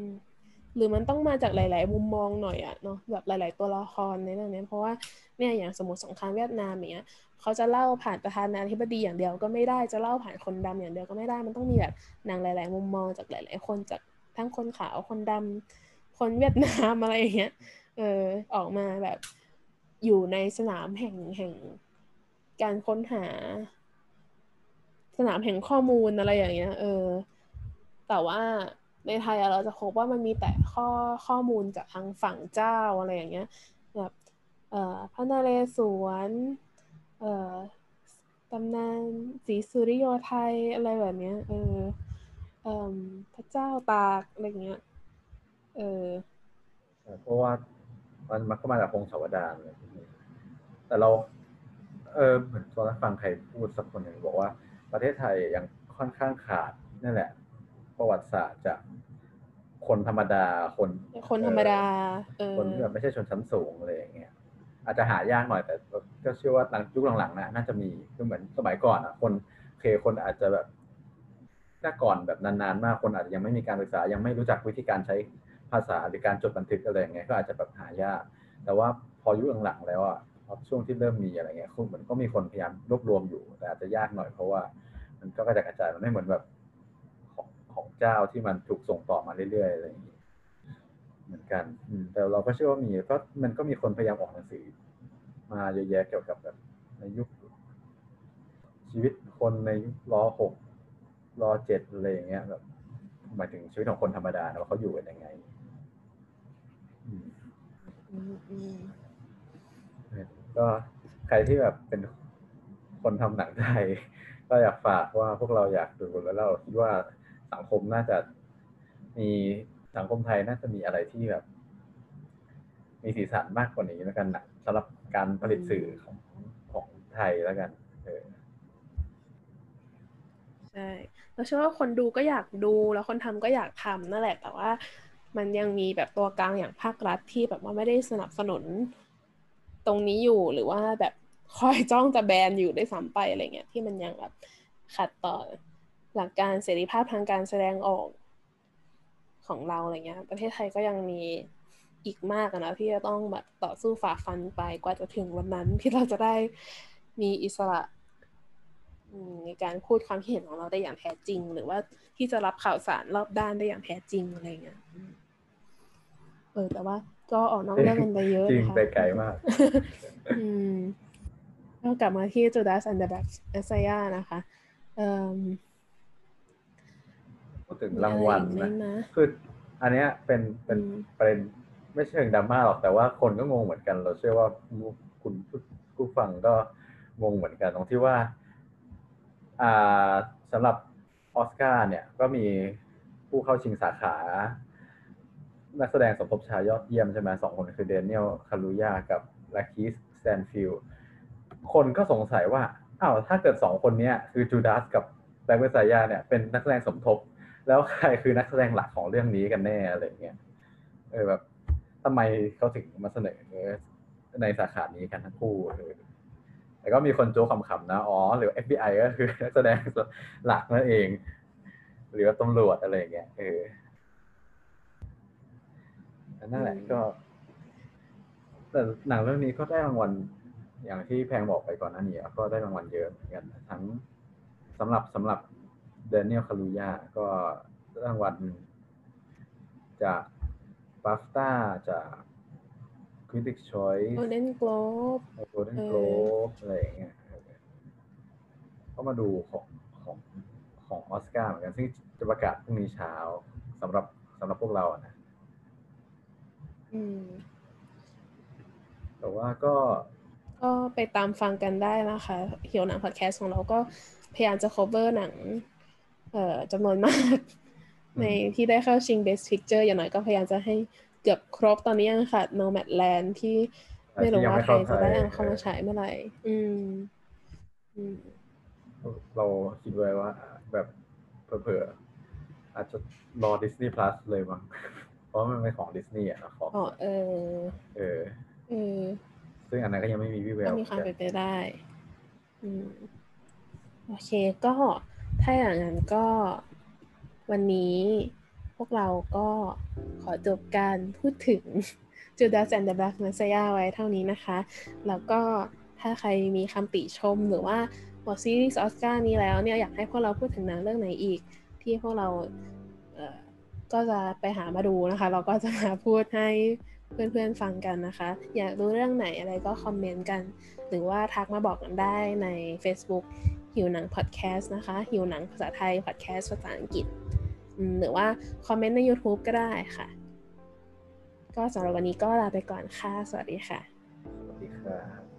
หรือมันต้องมาจากหลาย ๆ มุมมองหน่อยอะเนาะแบบหลาย ๆ ตัวละครในเรื่องเนี้ยเพราะว่า เนี่ยอย่างสมมติสงครามเวียดนามอย่างเนี้ยเขาจะเล่าผ่านประธานาธิบดีอย่างเดียวก็ไม่ได้จะเล่าผ่านคนดำอย่างเดียวก็ไม่ได้มันต้องมีแบบหนังหลาย ๆ มุมมองจากหลาย ๆ คนจากทั้งคนขาวคนดำคนเวียดนามอะไรอย่างเงี้ยเออออกมาแบบอยู่ในสนามแห่งแห่งการค้นหา สนามแห่งข้อมูลอะไรอย่างเงี้ย เออ แต่ว่าในไทยเราจะพบว่ามันมีแต่ข้อข้อมูลจากทางฝั่งเจ้าอะไรอย่างเงี้ยแบบ พระนเรศวรเอ่อตำนานศรีสุริโยไทยอะไรแบบเนี้ยเออเอ่มพระเจ้าตากอะไรอย่างเงี้ยเออเพราะว่ามันมันก็มาจากพงศาวดารเลยแต่เรา เออเหมือนตอนนั้นฟังใครพูดสักคนหนึ่งบอกว่า ประเทศไทยยังค่อนข้างขาดนั่นแหละ ประวัติศาสตร์จากคนธรรมดาคน คนธรรมดา เออคนที่แบบไม่ใช่ชนชั้นสูงอะไรอย่างเงี้ย อาจจะหายากหน่อยแต่ก็เชื่อว่าหลังยุคหลังๆนะน่าจะมีก็เหมือนสมัยก่อนอะ คนเคคนอาจจะแบบถ้าก่อนแบบนานๆ มากคนอาจจะยังไม่มีการศึกษายังไม่รู้จักวิธีการใช้ภาษาหรือการจดบันทึกอะไรเงี้ยก็อาจจะแบบหายาก แต่ว่าพอยุคหลังๆแล้วอะพอช่วงที่เริ่มมีอะไรเงี้ยคุณเหมือนก็มีคนพยายามรวบรวมอยู่ แต่อาจจะยากหน่อยเพราะว่า มันก็กระจายกระจายมันไม่เหมือนแบบของของเจ้าที่มันถูกส่งต่อมาเรื่อยๆอะไรอย่างงี้เหมือนกัน แต่เราก็เชื่อว่ามีก็มันก็มีคนพยายามออกหนังสือ มาเยอะแยะเกี่ยวกับแบบในยุคชีวิตคนในยุครอหกรอเจ็ดอะไรอย่างเงี้ยแบบหมายถึงชีวิตของคนธรรมดานะว่าเขาอยู่กันยังไงอืมอืมอืมก็ใครที่แบบเป็นคนทำหนังไทยก็อยากฝากว่าพวกเราอยากดูแล้วเราคิดว่าสังคมน่าจะมีสังคมไทยน่าจะมีอะไรที่แบบ มีสีสันมากกว่านี้แล้วกันนะสำหรับ การผลิตสื่อของของไทยแล้วกันเออใช่เราเชื่อว่าคนดูก็อยากดูแล้วคนทำก็อยากทำนั่นแหละ แต่ว่า มันยังมีแบบตัวกลางอย่างภาครัฐที่แบบว่าไม่ได้สนับสนุน ตรงนี้อยู่หรือว่าแบบคอยจ้องจะแบนอยู่ได้วยซ้ำไปอะไรเงี้ยที่มันยังแบบขัดต่อหลักการเสรีภาพทางการแสดงออกของเราอะไรเงี้ย ประเทศไทยก็ยังมี อีกมากอะนะที่จะต้องแบบต่อสู้ฝ่าฟันไปกว่าจะถึงวันนั้นที่เราจะได้มีอิสระอืมในการพูดความคิดเห็นของเราได้อย่างแท้จริง หรือว่าที่จะรับข่าวสารรอบด้านได้อย่างแท้จริงอะไรเงี้ยอืมเออแต่ว่าก็ออกนอกเรื่องกันไปเยอะจริงนะคะไปไกลมาก อืมก็กลับมาที่ Judas and the Black Messiah นะคะเอ่มพูดถึงรางวัลมีอะไรอีกไหมนะนะคืออันเนี้ยเป็นเป็นอืมประเด็น ไม่ใช่เชิงดราม่าหรอกแต่ว่าคนก็งงเหมือนกัน เราเชื่อว่าคุณผู้ฟังก็งงเหมือนกันตรงที่ว่าสำหรับออสการ์เนี่ยก็มีผู้เข้าชิงสาขา นักแสดงสมทบชายยอดเยี่ยมใช่ไหมสองคนคือ Daniel Kaluuya กับ LaKeith Stanfield คนก็สงสัยว่าอ้าวถ้าเกิดสองคนนี้คือ Judas กับ Black Messiah เนี่ยเป็นนักแสดงสมทบ แล้วใครคือนักแสดงหลักของเรื่องนี้กันแน่อะไรเงี้ยเออแบบ ทำไมเขาถึงมาเสนอในสาขานี้กันทั้งคู่แต่ก็มีคนโจ้คำๆนะ อ๋อ หรือ FBI ก็คือแสดงหลักนั่นเอง หรือว่าตำรวจอะไรอย่างเงี้ย เออนั่นแหละก็ แต่หนังเรื่องนี้ก็ได้รางวัล อย่างที่แพงบอกไปก่อนหน้านี้ก็ได้รางวัลเยอะเหมือนกัน ทั้งสำหรับสำหรับเดนเนียลคารูยาก็รางวัลจาก บัฟต้าจาก Critics Choice Golden Globe Golden Globe อะไรอย่างเงี้ยก็มาดูของของของออสการ์เหมือนกันซึ่งจะประกาศพรุ่งนี้เช้าสำหรับสำหรับพวกเราอะนะอืมแต่ว่าก็ ก็ไปตามฟังกันได้นะคะเหี่ยวหนังพอดแคสต์ของเราก็พยายามจะ cover หนัง เอ่อจำนวนมาก ในที่ได้เข้าชิง Best Picture อย่างน้อยก็พยายามจะให้เกือบครบตอนนี้ยังขาด Nomadland ที่ไม่รู้ว่าไทยจะได้เอาเข้ามาฉายเมื่อไหร่ อืมอืมเราคิดไว้ว่า แบบเผลอๆอาจจะรอ Disney Plus เลยมั้งเพราะมันเป็นของดิสนีย์อะนะของอ๋อเออ เออ เออ ซึ่งอันนั้นก็ยังไม่มีวิแวก็วมีความเป็นไปได้ อืม โอเคก็ถ้าอย่างนั้นก็ วันนี้พวกเราก็ขอจบการพูดถึง Judas and the Black Messiah ไว้เท่านี้นะคะ แล้วก็ถ้าใครมีคำติชมหรือว่าหมดซีรีส์ออสการ์นี้แล้วเนี่ยอยากให้พวกเราพูดถึงหนังเรื่องไหนอีก ที่พวกเราเอ่อก็จะไปหามาดูนะคะ เราก็จะมาพูดให้เพื่อนๆฟังกันนะคะ อยากรู้เรื่องไหนอะไรก็คอมเมนต์กัน หรือว่าทักมาบอกกันได้ใน Facebook หิวหนังพอดแคสต์นะคะหิวหนังภาษาไทยพอดแคสต์ภาษาอังกฤษหรือว่าคอมเมนต์ใน YouTube ก็ได้ค่ะ ก็สำหรับวันนี้ก็ลาไปก่อนค่ะ สวัสดีค่ะ สวัสดีค่ะ